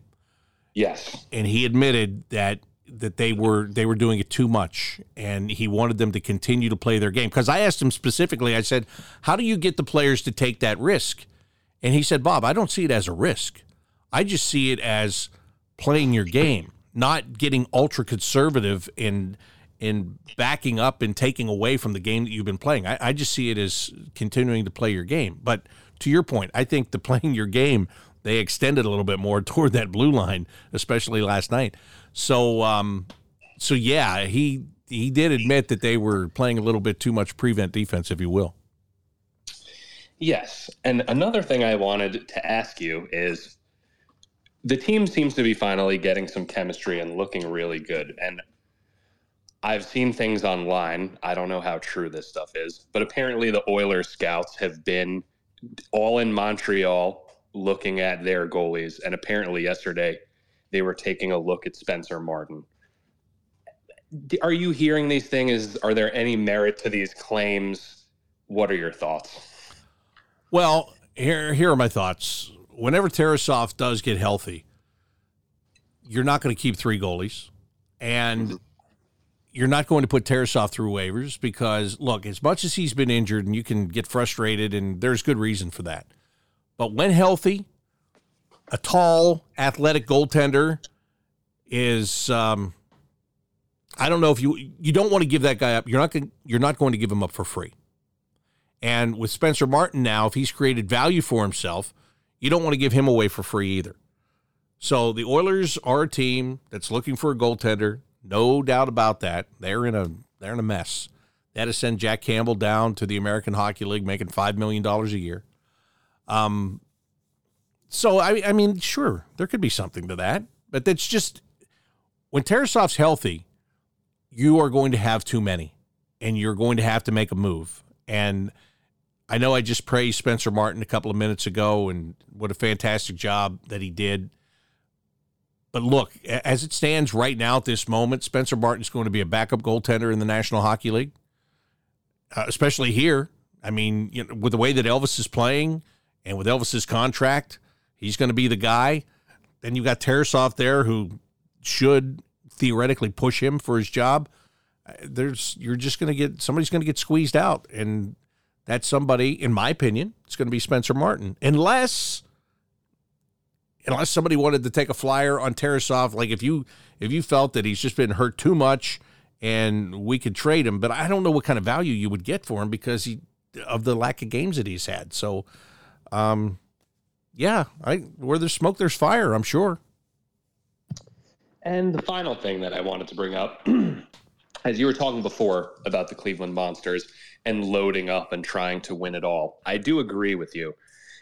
Yes. And he admitted that that they were they were doing it too much and he wanted them to continue to play their game. Because I asked him specifically I said how do you get the players to take that risk? And he said Bob I don't see it as a risk. I just see it as playing your game not getting ultra conservative in in backing up and taking away from the game that you've been playing. I, I just see it as continuing to play your game. But to your point I think the (laughs) playing your game they extended a little bit more (laughs) toward that blue line especially last night so, um, so yeah, he he did admit that they were playing a little bit too much prevent defense, if you will. Yes, and another thing I wanted to ask you is the team seems to be finally getting some chemistry and looking really good. And I've seen things online. I don't know how true this stuff is, but apparently the Oilers scouts have been all in Montreal looking at their goalies. And apparently yesterday they were taking a look at Spencer Martin. Are you hearing these things? Are there any merit to these claims? What are your thoughts? Well, here here are my thoughts. Whenever Tarasov does get healthy, you're not going to keep three goalies, and mm-hmm. You're not going to put Tarasov through waivers because look, as much as he's been injured, and you can get frustrated, and there's good reason for that. But when healthy, a tall, athletic goaltender is. Um, I don't know if you you don't want to give that guy up. You're not going, you're not going to give him up for free. And with Spencer Martin now, if he's created value for himself, you don't want to give him away for free either. So the Oilers are a team that's looking for a goaltender, no doubt about that. They're in a they're in a mess. They had to send Jack Campbell down to the American Hockey League, making five million dollars a year. Um, so I, I mean, sure, there could be something to that, but that's just when Tarasov's healthy, you are going to have too many, and you're going to have to make a move. And I know I just praised Spencer Martin a couple of minutes ago, and what a fantastic job that he did. But look, as it stands right now at this moment, Spencer Martin is going to be a backup goaltender in the National Hockey League, uh, especially here. I mean, you know, with the way that Elvis is playing and with Elvis's contract, He's going to be the guy. Then you've got Tarasov there who should theoretically push him for his job. Uh, there's you're just going to get somebody's going to get squeezed out, and that somebody, in my opinion, it's going to be Spencer Martin, unless unless somebody wanted to take a flyer on Tarasov. Like if you if you felt that he's just been hurt too much and we could trade him, but I don't know what kind of value you would get for him because he of the lack of games that he's had. So, um, yeah, I where there's smoke, there's fire. I'm sure. And the final thing that I wanted to bring up, (clears throat) as you were talking before about the Cleveland Monsters and loading up and trying to win it all, I do agree with you.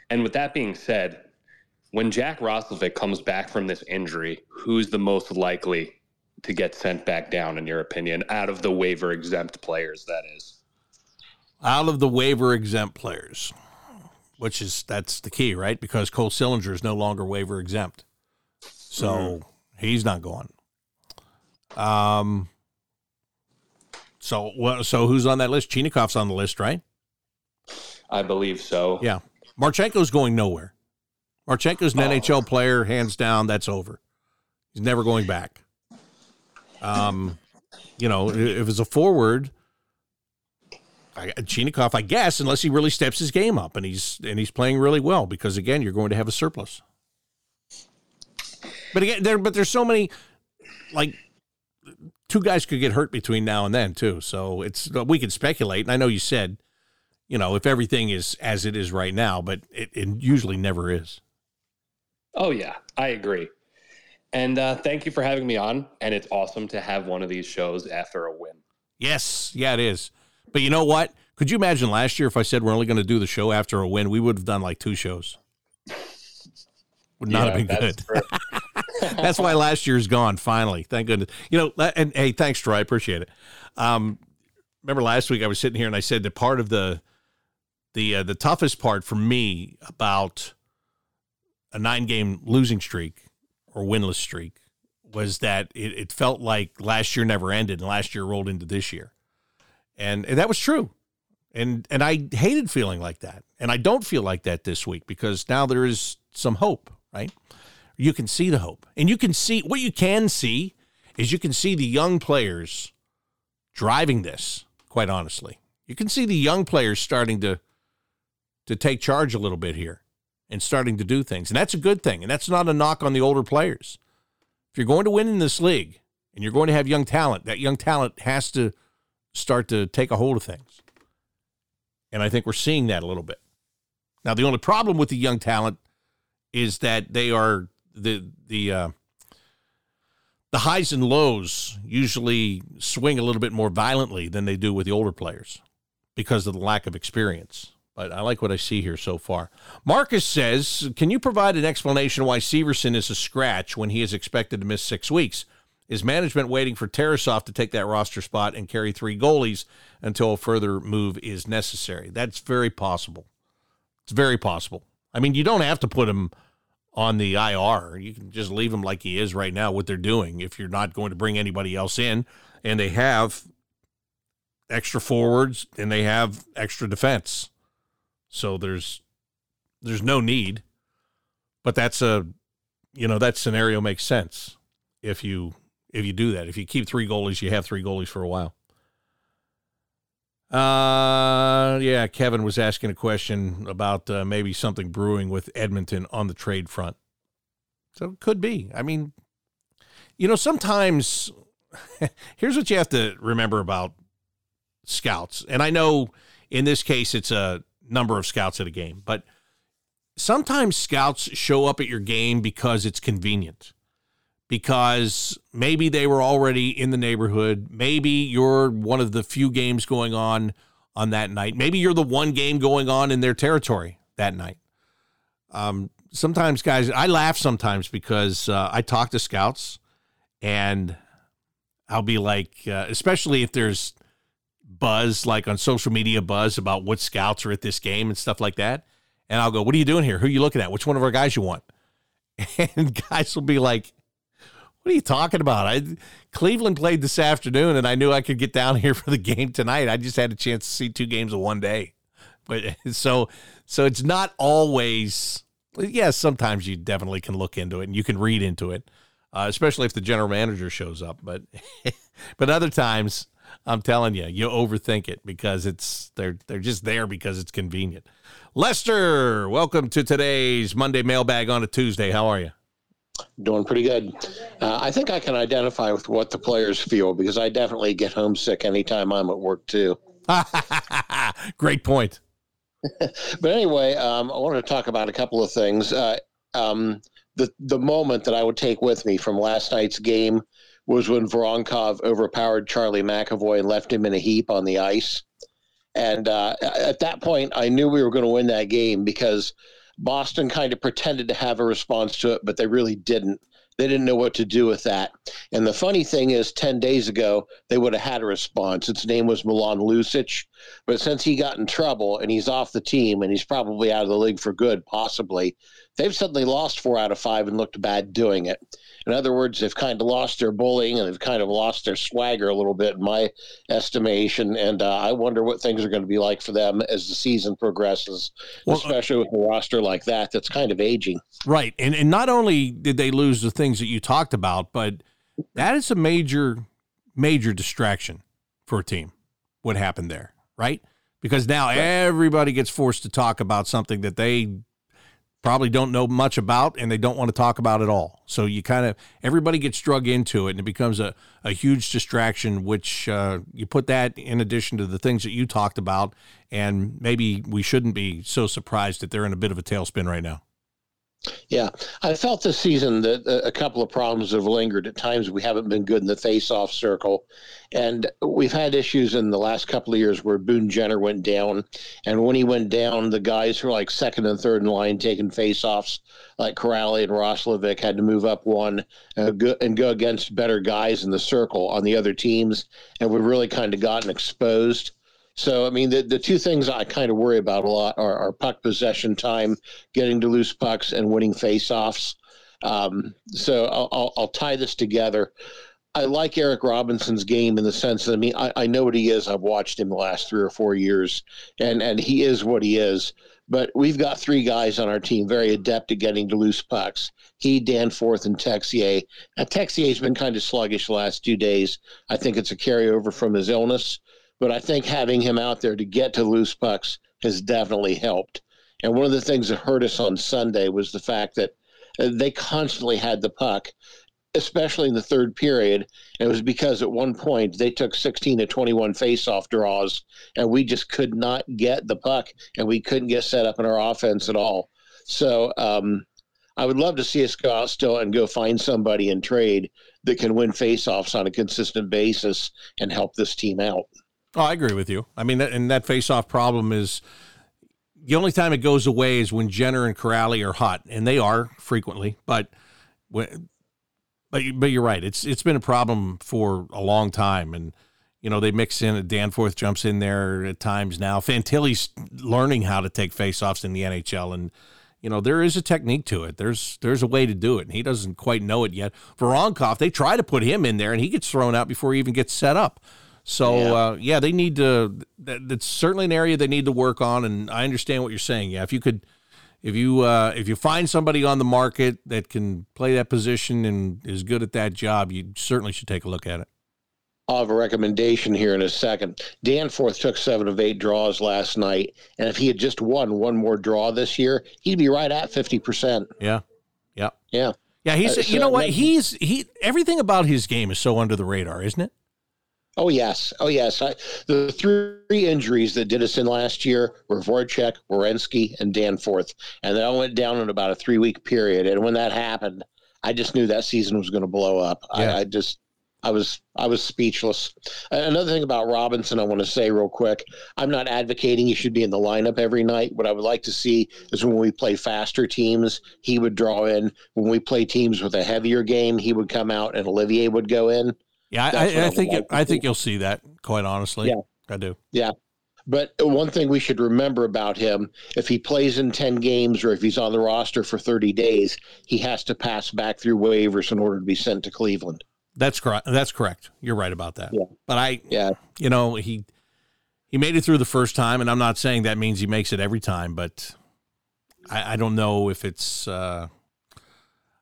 And with that being said, when Jack Roslovic comes back from this injury, who's the most likely to get sent back down, in your opinion, out of the waiver exempt players? That is, out of the waiver exempt players which is that's the key, right? Because Cole Sillinger is no longer waiver exempt, so mm-hmm. he's not going. Um. So well, so who's on that list? Chinakhov's on the list, right? I believe so. Yeah, Marchenko's going nowhere. Marchenko's an oh. NHL player, hands down. That's over. He's never going back. Um, you know, if it's a forward, Chinakhov, I guess, unless he really steps his game up and he's and he's playing really well, because again, you're going to have a surplus. But again, there but there's so many like two guys could get hurt between now and then too. So it's we can speculate. And I know you said, you know, if everything is as it is right now, but it, it usually never is. Oh yeah, I agree. And uh, thank you for having me on. And it's awesome to have one of these shows after a win. Yes, yeah, it is. But you know what? Could you imagine last year if I said we're only going to do the show after a win? We would have done like two shows. Would not yeah, have been good. (laughs) (laughs) That's why last year's gone. Finally, thank goodness. You know, and hey, thanks, Troy. I appreciate it. Um, remember last week I was sitting here and I said that part of the the uh, the toughest part for me about a nine game losing streak or winless streak was that it, it, felt like last year never ended and last year rolled into this year. And, and that was true. And and I hated feeling like that. And I don't feel like that this week because now there is some hope, right? You can see the hope. And you can see what you can see is you can see the young players driving this, quite honestly. You can see the young players starting to to take charge a little bit here and starting to do things. And that's a good thing. And that's not a knock on the older players. If you're going to win in this league and you're going to have young talent, that young talent has to start to take a hold of things. And I think we're seeing that a little bit. Now, the only problem with the young talent is that they are the the uh, the highs and lows usually swing a little bit more violently than they do with the older players because of the lack of experience. But I like what I see here so far. Marcus says, Can you provide an explanation why Severson is a scratch when he is expected to miss six weeks? Is management waiting for Tarasov to take that roster spot and carry three goalies until a further move is necessary? That's very possible. It's very possible. I mean, you don't have to put him on the IR. You can just leave him like he is right now, what they're doing, if you're not going to bring anybody else in. And they have extra forwards and they have extra defense. So there's there's no need. But that's a you know, that scenario makes sense if you if you do that. If you keep three goalies, you have three goalies for a while. Uh, yeah, Kevin was asking a question about uh, maybe something brewing with Edmonton on the trade front. So it could be. I mean, you know, sometimes (laughs) here's what you have to remember about scouts. And I know in this case it's a number of scouts at a game, but sometimes scouts show up at your game because it's convenient. Because maybe they were already in the neighborhood. Maybe you're one of the few games going on on that night. Maybe you're the one game going on in their territory that night. Um, sometimes, guys, I laugh sometimes because uh, I talk to scouts and I'll be like, uh, especially if there's buzz, like on social media buzz about what scouts are at this game and stuff like that. And I'll go, What are you doing here? Who are you looking at? Which one of our guys you want? (laughs) And guys will be like, What are you talking about? I Cleveland played this afternoon and I knew I could get down (laughs) here for the game tonight. I just had a chance to see two games in one day. But (laughs) so so it's not always yes, yeah, sometimes you definitely can look into it and you can read into it. Uh, especially if the general manager shows up, but but other times I'm telling you, you overthink it because it's they're they're just there because it's convenient. Lester, welcome to today's Monday mailbag on a Tuesday. How are you? Doing pretty good. Uh, I think I can identify with what the players feel because I definitely get homesick anytime I'm at work too. (laughs) Great point. (laughs) but anyway, um, I wanted to talk about a couple of things. Uh, um, the the moment that I would take with me from last night's game was when Voronkov overpowered Charlie McAvoy and left him in a heap on the ice. And uh, at that point, I knew we were going to win that game because Boston kind of pretended to have a response to it, but they really didn't. They didn't know what to do with that. And the funny thing is, 10 days ago, they would have had a response. Its name was Milan Lucic. But since he got in trouble and he's off the team and he's probably out of the league for good, possibly, they've suddenly lost four out of five and looked bad doing it. In other words, they've kind of lost their bullying and they've kind of lost their swagger a little bit, in my estimation. And uh, I wonder what things are going to be like for them as the season progresses, well, uh, especially with a roster like that that's kind of aging. Right. And, and not only did they lose the things that you talked about, but that is a major, major distraction for a team, what happened there, right? Because now right. everybody gets forced to talk about something that they probably don't know much about and they don't want to talk about at all. So you kind of everybody gets drug into it and it becomes a, a huge distraction, which uh, you put that in addition to the things that you talked about. And maybe we shouldn't be so surprised that they're in a bit of a tailspin right now. Yeah, I felt this season that a couple of problems have lingered. At times, we haven't been good in the face-off circle, and we've had issues in the last couple of years where Boone Jenner went down, and when he went down, the guys who are like second and third in line taking face-offs, like Kuraly and Roslovic, had to move up one uh, go, and go against better guys in the circle on the other teams, and we've really kind of gotten exposed. So, I mean, the, the two things I kind of worry about a lot are, are puck possession time, getting to loose pucks, and winning faceoffs. Um, so, I'll, I'll, I'll, tie this together. I like Eric Robinson's game in the sense that I mean I, I know what he is. I've watched him the last three or four years, and and he is what he is. But we've got three guys on our team very adept at getting to loose pucks. He, Danforth, and Texier. Now Texier's been kind of sluggish the last two days. I think it's a carryover from his illness. But I think having him out there to get to loose pucks has definitely helped. And one of the things that hurt us on Sunday was the fact that uh, they constantly had the puck, especially in the third period. And it was because at one point they took 16 to 21 faceoff draws, and we just could not get the puck, and we couldn't get set up in our offense at all. So um, I would love to see us go out still and go find somebody in trade that can win faceoffs on a consistent basis and help this team out. Oh, I agree with you. I mean, and that face-off problem is the only time it goes away is when Jenner and Kuraly are hot, and they are frequently. But when, but but you're right. It's it's been a problem for a long time, and you know they mix in. Danforth jumps in there at times now. Fantilli's learning how to take face-offs in the NHL, and you know there is a technique to it. There's there's a way to do it, and he doesn't quite know it yet. Voronkov, they try to put him in there, and he gets thrown out before he even gets set up. So yeah. Uh, yeah, they need to. That, that's certainly an area they need to work on, and I understand what you're saying. Yeah, if you could, if you uh, if you find somebody on the market that can play that position and is good at that job, you certainly should take a look at it. I'll have a recommendation here in a second. Danforth took seven of eight draws last night, and if he had just won one more draw this year, he'd be right at fifty percent. Yeah, yeah, yeah, yeah. He's uh, so you know what he's he everything about his game is so under the radar, isn't it? Oh yes, oh yes. I, the three injuries that did us in last year were Voracek, Werenski, and Danforth, and they all went down in about a three-week period. And when that happened, I just knew that season was going to blow up. Yeah. I, I just, I was, I was speechless. Another thing about Robinson, I want to say real quick. I'm not advocating he should be in the lineup every night. What I would like to see is when we play faster teams, he would draw in. When we play teams with a heavier game, he would come out, and Olivier would go in. Yeah, I, I, think like I think you'll see that. Quite honestly, yeah, I do. Yeah, but one thing we should remember about him: if he plays in ten games or if he's on the roster for thirty days, he has to pass back through waivers in order to be sent to Cleveland. That's correct. That's correct. You're right about that. Yeah. But I, yeah, you know, he he made it through the first time, and I'm not saying that means he makes it every time, but I, I don't know if it's. Uh,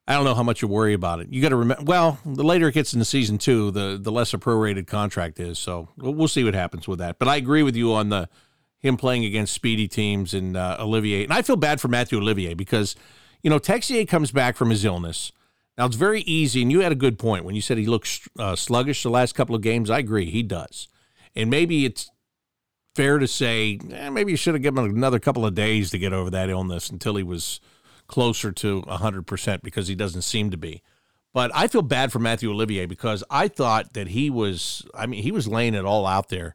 I don't know how much you worry about it. You got to remember. Well, the later it gets into season two, the the less a prorated contract is. So we'll see what happens with that. But I agree with you on the him playing against speedy teams and uh, Olivier. And I feel bad for Mathieu Olivier because you know Texier comes back from his illness. Now it's very easy, and you had a good point when you said he looks uh, sluggish the last couple of games. I agree, he does. And maybe it's fair to say eh, maybe you should have given him another couple of days to get over that illness until he was closer to 100% because he doesn't seem to be. But I feel bad for Mathieu Olivier because I thought that he was, I mean, he was laying it all out there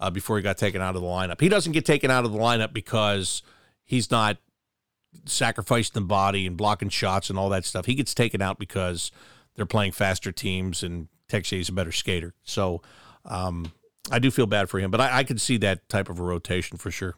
uh, before he got taken out of the lineup. He doesn't get taken out of the lineup because he's not sacrificing the body and blocking shots and all that stuff. He gets taken out because they're playing faster teams and Texier's a better skater. So um, I do feel bad for him, but I, I could see that type of a rotation for sure.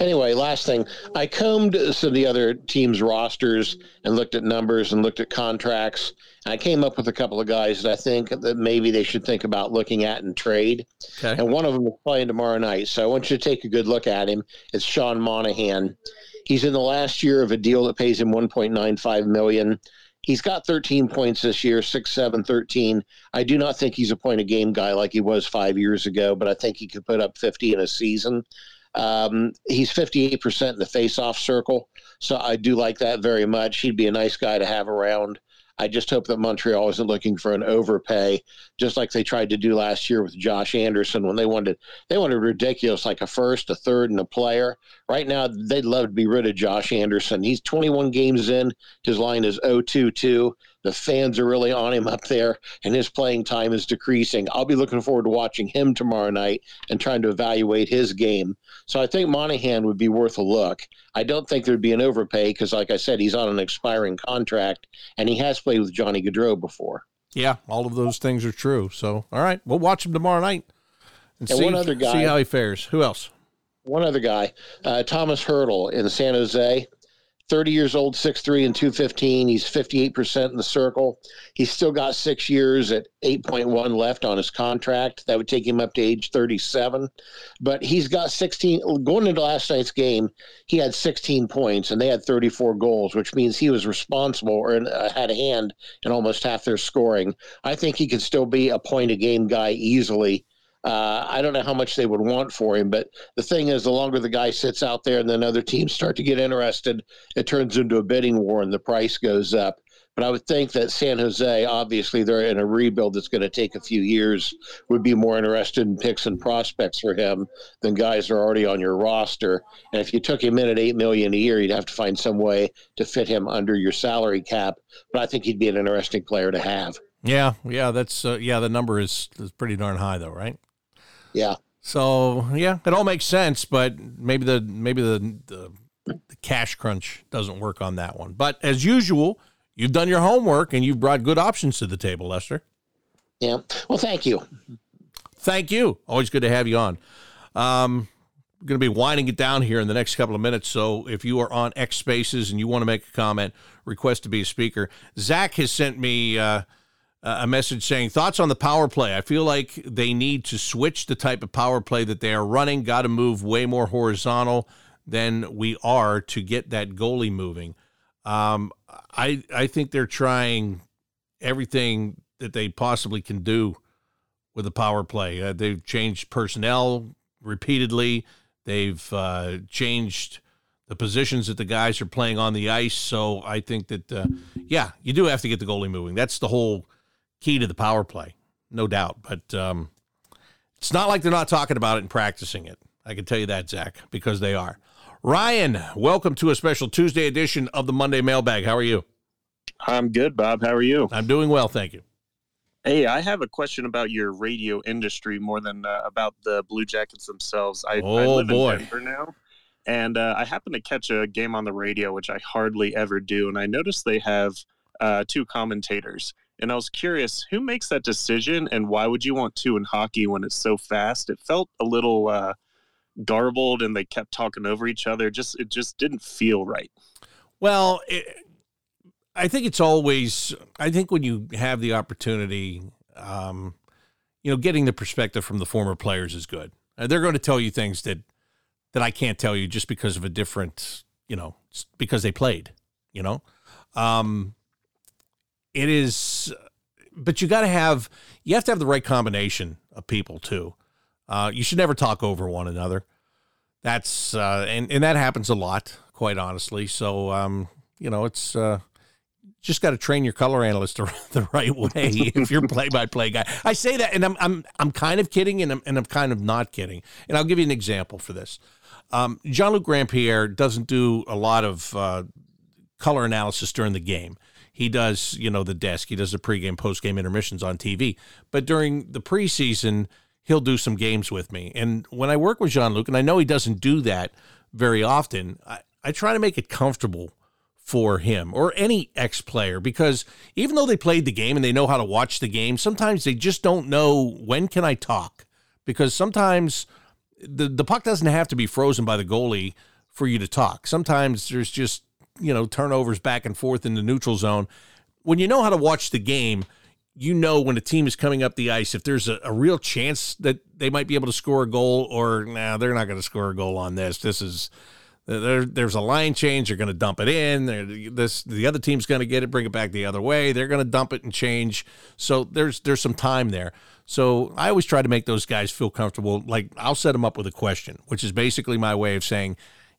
Anyway, last thing, I combed some of the other teams' rosters and looked at numbers and looked at contracts. I came up with a couple of guys that I think that maybe they should think about looking at and trade. Okay. And one of them is playing tomorrow night, so I want you to take a good look at him. It's Sean Monahan. He's in the last year of a deal that pays him 1.95 million. He's got 13 points this year, 6, 7, 13. I do not think he's a point a game guy like he was five years ago, but I think he could put up 50 in a season. Um, he's 58% in the face-off circle, so I do like that very much. He'd be a nice guy to have around. I just hope that Montreal isn't looking for an overpay, just like they tried to do last year with Josh Anderson when they wanted they wanted ridiculous, like a first, a third, and a player, Right now, they'd love to be rid of Josh Anderson. He's 21 games in. His line is 0-2-2. The fans are really on him up there, and his playing time is decreasing. I'll be looking forward to watching him tomorrow night and trying to evaluate his game. So I think Monahan would be worth a look. I don't think there'd be an overpay because, like I said, he's on an expiring contract, and he has played with Johnny Gaudreau before. Yeah, all of those things are true. So, all right, we'll watch him tomorrow night and, And see, one other guy- see how he fares. Who else? One other guy, uh, Thomas Hertl in San Jose. 30 years old, 6'3 and 215. He's 58% in the circle. He's still got six years at 8.1 left on his contract. That would take him up to age 37. But he's got 16, going into last night's game, he had 16 points and they had 34 goals, which means he was responsible or uh, had a hand in almost half their scoring. I think he could still be a point a game guy easily. Uh, I don't know how much they would want for him, but the thing is, the longer the guy sits out there and then other teams start to get interested, it turns into a bidding war and the price goes up. But I would think that San Jose, obviously, they're in a rebuild that's going to take a few years, would be more interested in picks and prospects for him than guys that are already on your roster. And if you took him in at eight million a year, you'd have to find some way to fit him under your salary cap. But I think he'd be an interesting player to have. Yeah, yeah, that's uh, yeah. The number is, is pretty darn high, though, right? Yeah. So yeah, it all makes sense, but maybe the maybe the, the the cash crunch doesn't work on that one. But as usual, you've done your homework and you've brought good options to the table, Lester. Yeah. Well, thank you. Thank you. Always good to have you on. Um, we're going to be winding it down here in the next couple of minutes. So if you are on X Spaces and you want to make a comment, request to be a speaker. Zach has sent me uh, a message saying thoughts on the power play. I feel like they need to switch the type of power play that they are running. Got to move way more horizontal than we are to get that goalie moving. Um, I I think they're trying everything that they possibly can do with the power play. Uh, they've changed personnel repeatedly. They've uh, changed the positions that the guys are playing on the ice. So I think that, uh, yeah, you do have to get the goalie moving. That's the whole key to the power play, no doubt. But um, it's not like they're not talking about it and practicing it. I can tell you that, Zach, because they are. Ryan, welcome to a special Tuesday edition of the Monday Mailbag. How are you? I'm good, Bob. How are you? I'm doing well, thank you. Hey, I have a question about your radio industry more than uh, about the Blue Jackets themselves. I, I Oh, live boy. in Denver now, and uh, I happened to catch a game on the radio, which I hardly ever do. And I noticed they have uh, two commentators. And I was curious, who makes that decision, and why would you want two in hockey when it's so fast? It felt a little uh, garbled, and they kept talking over each other. Just it just didn't feel right. Well, it, I think it's always. I think when you have the opportunity, um, you know, getting the perspective from the former players is good. Uh, they're going to tell you things that that I can't tell you just because of a different, you know, because they played. You know, um, it is, but you got to have you have to have the right combination of people too. Uh, you should never talk over one another. That's uh, and and that happens a lot, quite honestly. So um, you know, it's uh, just got to train your color analyst the, (laughs) right way if you're play-by-play guy. I say that, and I'm I'm I'm kind of kidding, and I'm and I'm kind of not kidding. And I'll give you an example for this. Um, Jean Luc Grandpierre doesn't do a lot of uh, color analysis during the game. He does, you know, the desk. He does the pregame, postgame intermissions on TV. But during the preseason, he'll do some games with me. And when I work with Jean Luc, and I know he doesn't do that very often, I, I try to make it comfortable for him or any ex player because even though they played the game and they know how to watch the game, sometimes they just don't know when can I talk because sometimes the the puck doesn't have to be frozen by the goalie for you to talk. Sometimes there's just you know turnovers back and forth in the neutral zone. When you know how to watch the game, you know when a team is coming up the ice if there's a, a real chance that they might be able to score a goal or nah, they're not going to score a goal on this. This is there, there's a line change. They're going to dump it in. They're, this the other team's going to get it, bring it back the other way. They're going to dump it and change. So there's there's some time there. So I always try to make those guys feel comfortable. Like I'll set them up with a question, which is basically my way of saying,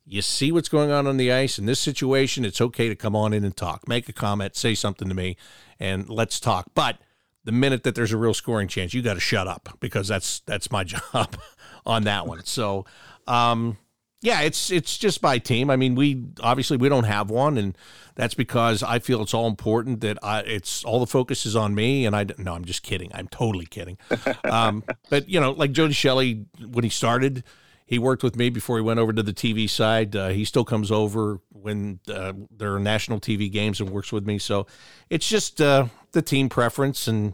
you see what's going on on the ice in this situation. It's okay to come on in and talk, make a comment, say something to me, and let's talk. But the minute that there's a real scoring chance, you got to shut up because that's that's my (laughs) job on that one. So. Um, yeah, it's it's just by team. I mean, we obviously we don't have one, and that's because I feel it's all important that I it's all the focus is on me. And I no, I'm just kidding. I'm totally kidding. um, (laughs) but you know, like Jody Shelley when he started, he worked with me before he went over to the TV side. Uh, he still comes over when uh, there are national TV games and works with me. So it's just uh, the team preference and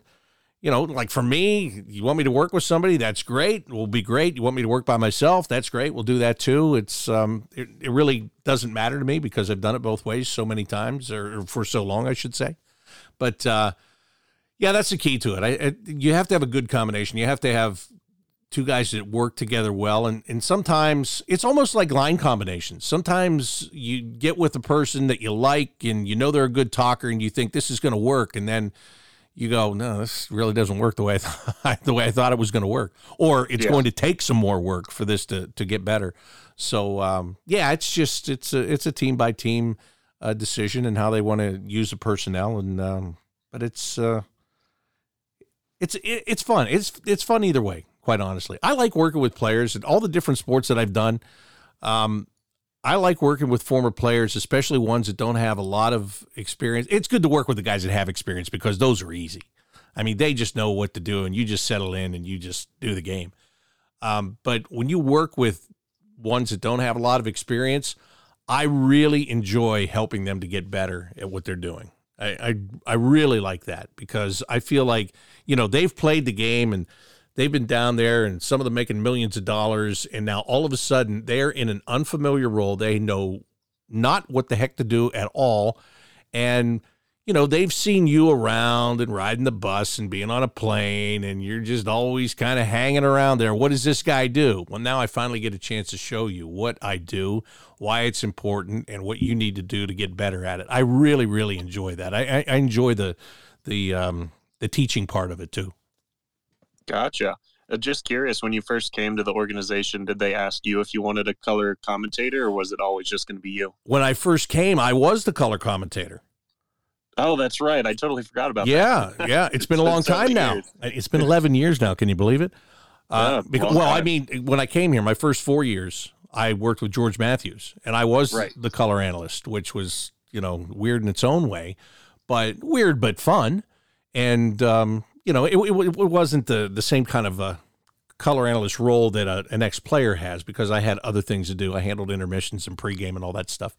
you know, like for me, you want me to work with somebody, that's great. Will be great. You want me to work by myself, that's great. We'll do that too. It's um, it, it really doesn't matter to me because I've done it both ways so many times, or, or for so long, I should say. But uh, yeah, that's the key to it. I, I, you have to have a good combination. You have to have two guys that work together well, and and sometimes it's almost like line combinations. Sometimes you get with a person that you like, and you know they're a good talker, and you think this is going to work, and then you go, no, this really doesn't work the way I (laughs) thought, the way I thought it was going to work, or it's yeah. going to take some more work for this to to get better. So um, yeah, it's just it's a it's a team by team uh, decision and how they want to use the personnel, and um, but it's uh, it's it, it's fun. It's it's fun either way. Quite honestly, I like working with players and all the different sports that I've done. Um, I like working with former players, especially ones that don't have a lot of experience. It's good to work with the guys that have experience because those are easy. I mean, they just know what to do, and you just settle in and you just do the game. Um, but when you work with ones that don't have a lot of experience, I really enjoy helping them to get better at what they're doing. I, I, I really like that because I feel like you know they've played the game and they've been down there and some of them making millions of dollars and now all of a sudden they're in an unfamiliar role. They know not what the heck to do at all. And you know they've seen you around and riding the bus and being on a plane and you're just always kind of hanging around there. What does this guy do? Well now i finally get a chance to show you what i do why it's important and what you need to do to get better at it. I really really enjoy that. I, I enjoy the the um the teaching part of it too Gotcha. Uh, just curious, when you first came to the organization, did they ask you if you wanted a color commentator, or was it always just going to be you? When I first came, I was the color commentator. Oh, that's right. I totally forgot about yeah, that. Yeah, yeah. (laughs) It's been a long time now. Years. It's been 11 years now. Can you believe it? Uh, yeah, because, well, I mean, when I came here, my first four years, I worked with George Matthews, and I was right. the color analyst, which was you know weird in its own way, but weird but fun. And um, you know, it, it, it wasn't the, the same kind of uh, color analyst role that a, an ex player has because I had other things to do. I handled intermissions and pregame and all that stuff.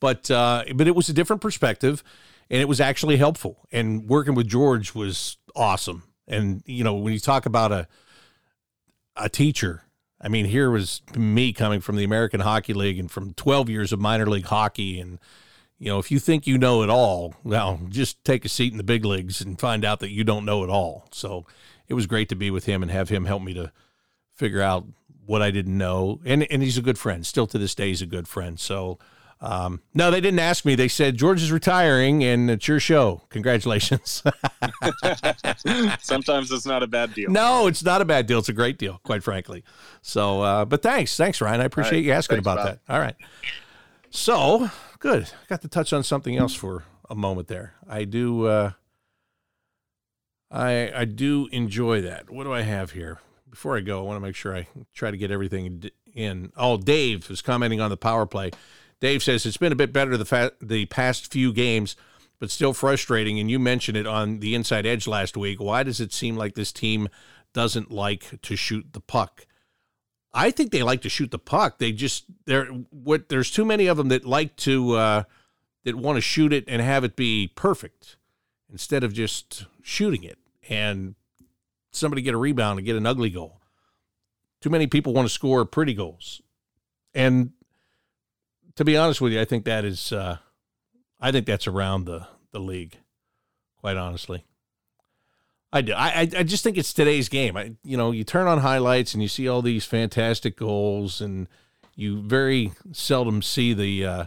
But uh, but it was a different perspective, and it was actually helpful. And working with George was awesome. And you know, when you talk about a a teacher, I mean, here was me coming from the American Hockey League and from 12 years of minor league hockey and you know, if you think you know it all, well, just take a seat in the big leagues and find out that you don't know it all. So it was great to be with him and have him help me to figure out what I didn't know. And and he's a good friend. Still to this day, he's a good friend. So um, no, they didn't ask me. They said George is retiring, and it's your show. Congratulations. (laughs) Sometimes it's not a bad deal. No, it's not a bad deal. It's a great deal, quite frankly. So, uh, but thanks, thanks, Ryan. I appreciate right. you asking thanks, about Bob. that. All right. So good. I got to touch on something else for a moment there. I do. Uh, I I do enjoy that. What do I have here? Before I go, I want to make sure I try to get everything in. Oh, Dave is commenting on the power play. Dave says it's been a bit better the fa- the past few games, but still frustrating. And you mentioned it on the Inside Edge last week. Why does it seem like this team doesn't like to shoot the puck? I think they like to shoot the puck. They just there what there's too many of them that like to uh, that want to shoot it and have it be perfect instead of just shooting it and somebody get a rebound and get an ugly goal. Too many people want to score pretty goals, and to be honest with you, I think that is uh, I think that's around the the league. Quite honestly. I do. I, I just think it's today's game. I, you know, you turn on highlights and you see all these fantastic goals, and you very seldom see the uh,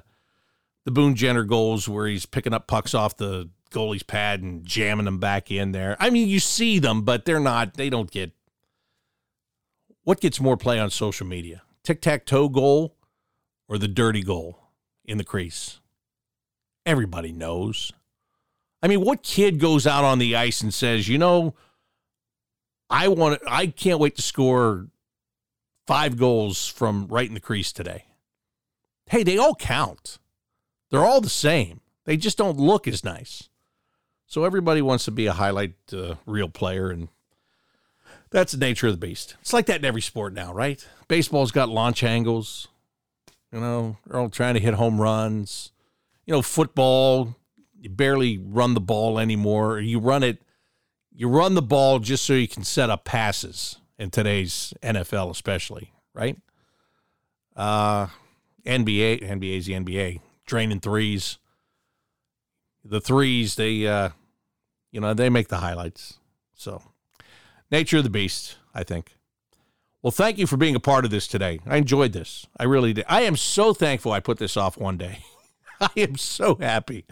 the Boone Jenner goals where he's picking up pucks off the goalie's pad and jamming them back in there. I mean, you see them, but they're not. They don't get. What gets more play on social media? Tic tac toe goal, or the dirty goal in the crease? Everybody knows. I mean, what kid goes out on the ice and says, you know, I want I can't wait to score five goals from right in the crease today. hey, they all count. They're all the same. They just don't look as nice. So everybody wants to be a highlight uh, reel player, and that's the nature of the beast. It's like that in every sport now, right? Baseball's got launch angles. You know, they're all trying to hit home runs. You know, football, you barely run the ball anymore. You run it, you run the ball just so you can set up passes in today's NFL, especially, right? Uh, NBA, NBA's the NBA, draining threes. The threes, they, uh, you know, they make the highlights. So, nature of the beast, I think. Well, thank you for being a part of this today. I enjoyed this. I really did. I am so thankful I put this off one day. (laughs) I am so happy.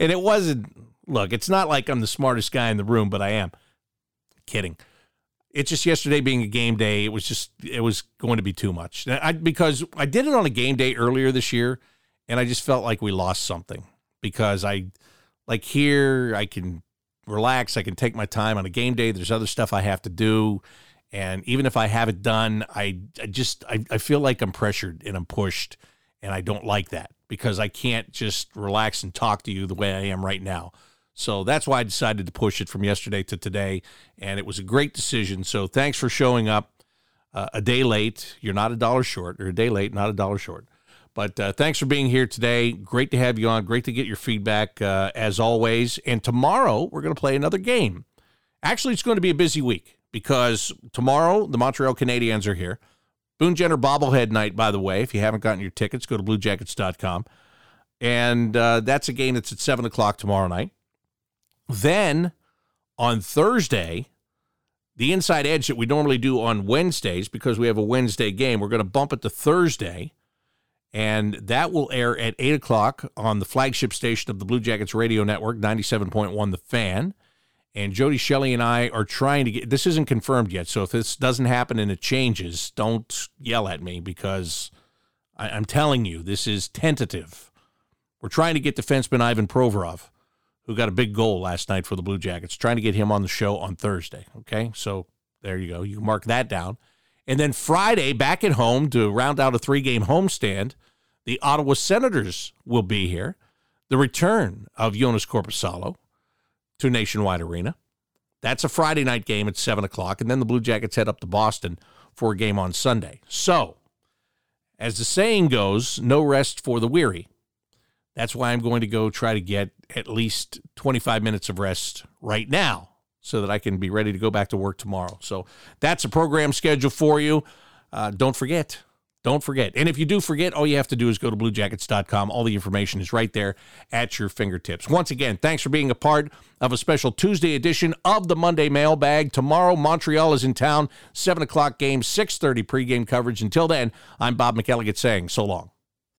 And it wasn't, look, it's not like I'm the smartest guy in the room, but I am. Kidding. It's just yesterday being a game day, it was just, it was going to be too much. I, because I did it on a game day earlier this year, and I just felt like we lost something because I, like here, I can relax. I can take my time on a game day. There's other stuff I have to do. And even if I have it done, I, I just I, I feel like I'm pressured and I'm pushed, and I don't like that because I can't just relax and talk to you the way I am right now. So that's why I decided to push it from yesterday to today, and it was a great decision. So thanks for showing up uh, a day late. You're not a dollar short, or a day late, not a dollar short. But uh, thanks for being here today. Great to have you on. Great to get your feedback uh, as always. And tomorrow we're going to play another game. Actually, it's going to be a busy week because tomorrow the Montreal Canadiens are here. Boone Jenner bobblehead night, by the way. If you haven't gotten your tickets, go to bluejackets.com. And uh, that's a game that's at 7 o'clock tomorrow night. Then on Thursday, the inside edge that we normally do on Wednesdays, because we have a Wednesday game, we're going to bump it to Thursday. And that will air at 8 o'clock on the flagship station of the Blue Jackets Radio Network, 97.1 The Fan. And Jody Shelley and I are trying to get this isn't confirmed yet. So if this doesn't happen and it changes, don't yell at me because I, am telling you, this is tentative. We're trying to get defenseman Ivan Provorov, who got a big goal last night for the Blue Jackets, trying to get him on the show on Thursday. Okay. So there you go. You mark that down. And then Friday, back at home to round out a three game homestand, the Ottawa Senators will be here. The return of Jonas Korpisalo to Nationwide Arena. That's a Friday night game at 7 o'clock. And then the Blue Jackets head up to Boston for a game on Sunday. So, as the saying goes, no rest for the weary. That's why I'm going to go try to get at least 25 minutes of rest right now so that I can be ready to go back to work tomorrow. So that's a program schedule for you. Uh, don't forget, don't forget. And if you do forget, all you have to do is go to bluejackets.com. All the information is right there at your fingertips. Once again, thanks for being a part of a special Tuesday edition of the Monday Mailbag. Tomorrow, Montreal is in town, 7 o'clock game, 6.30 pregame coverage. Until then, I'm Bob McElligott saying so long.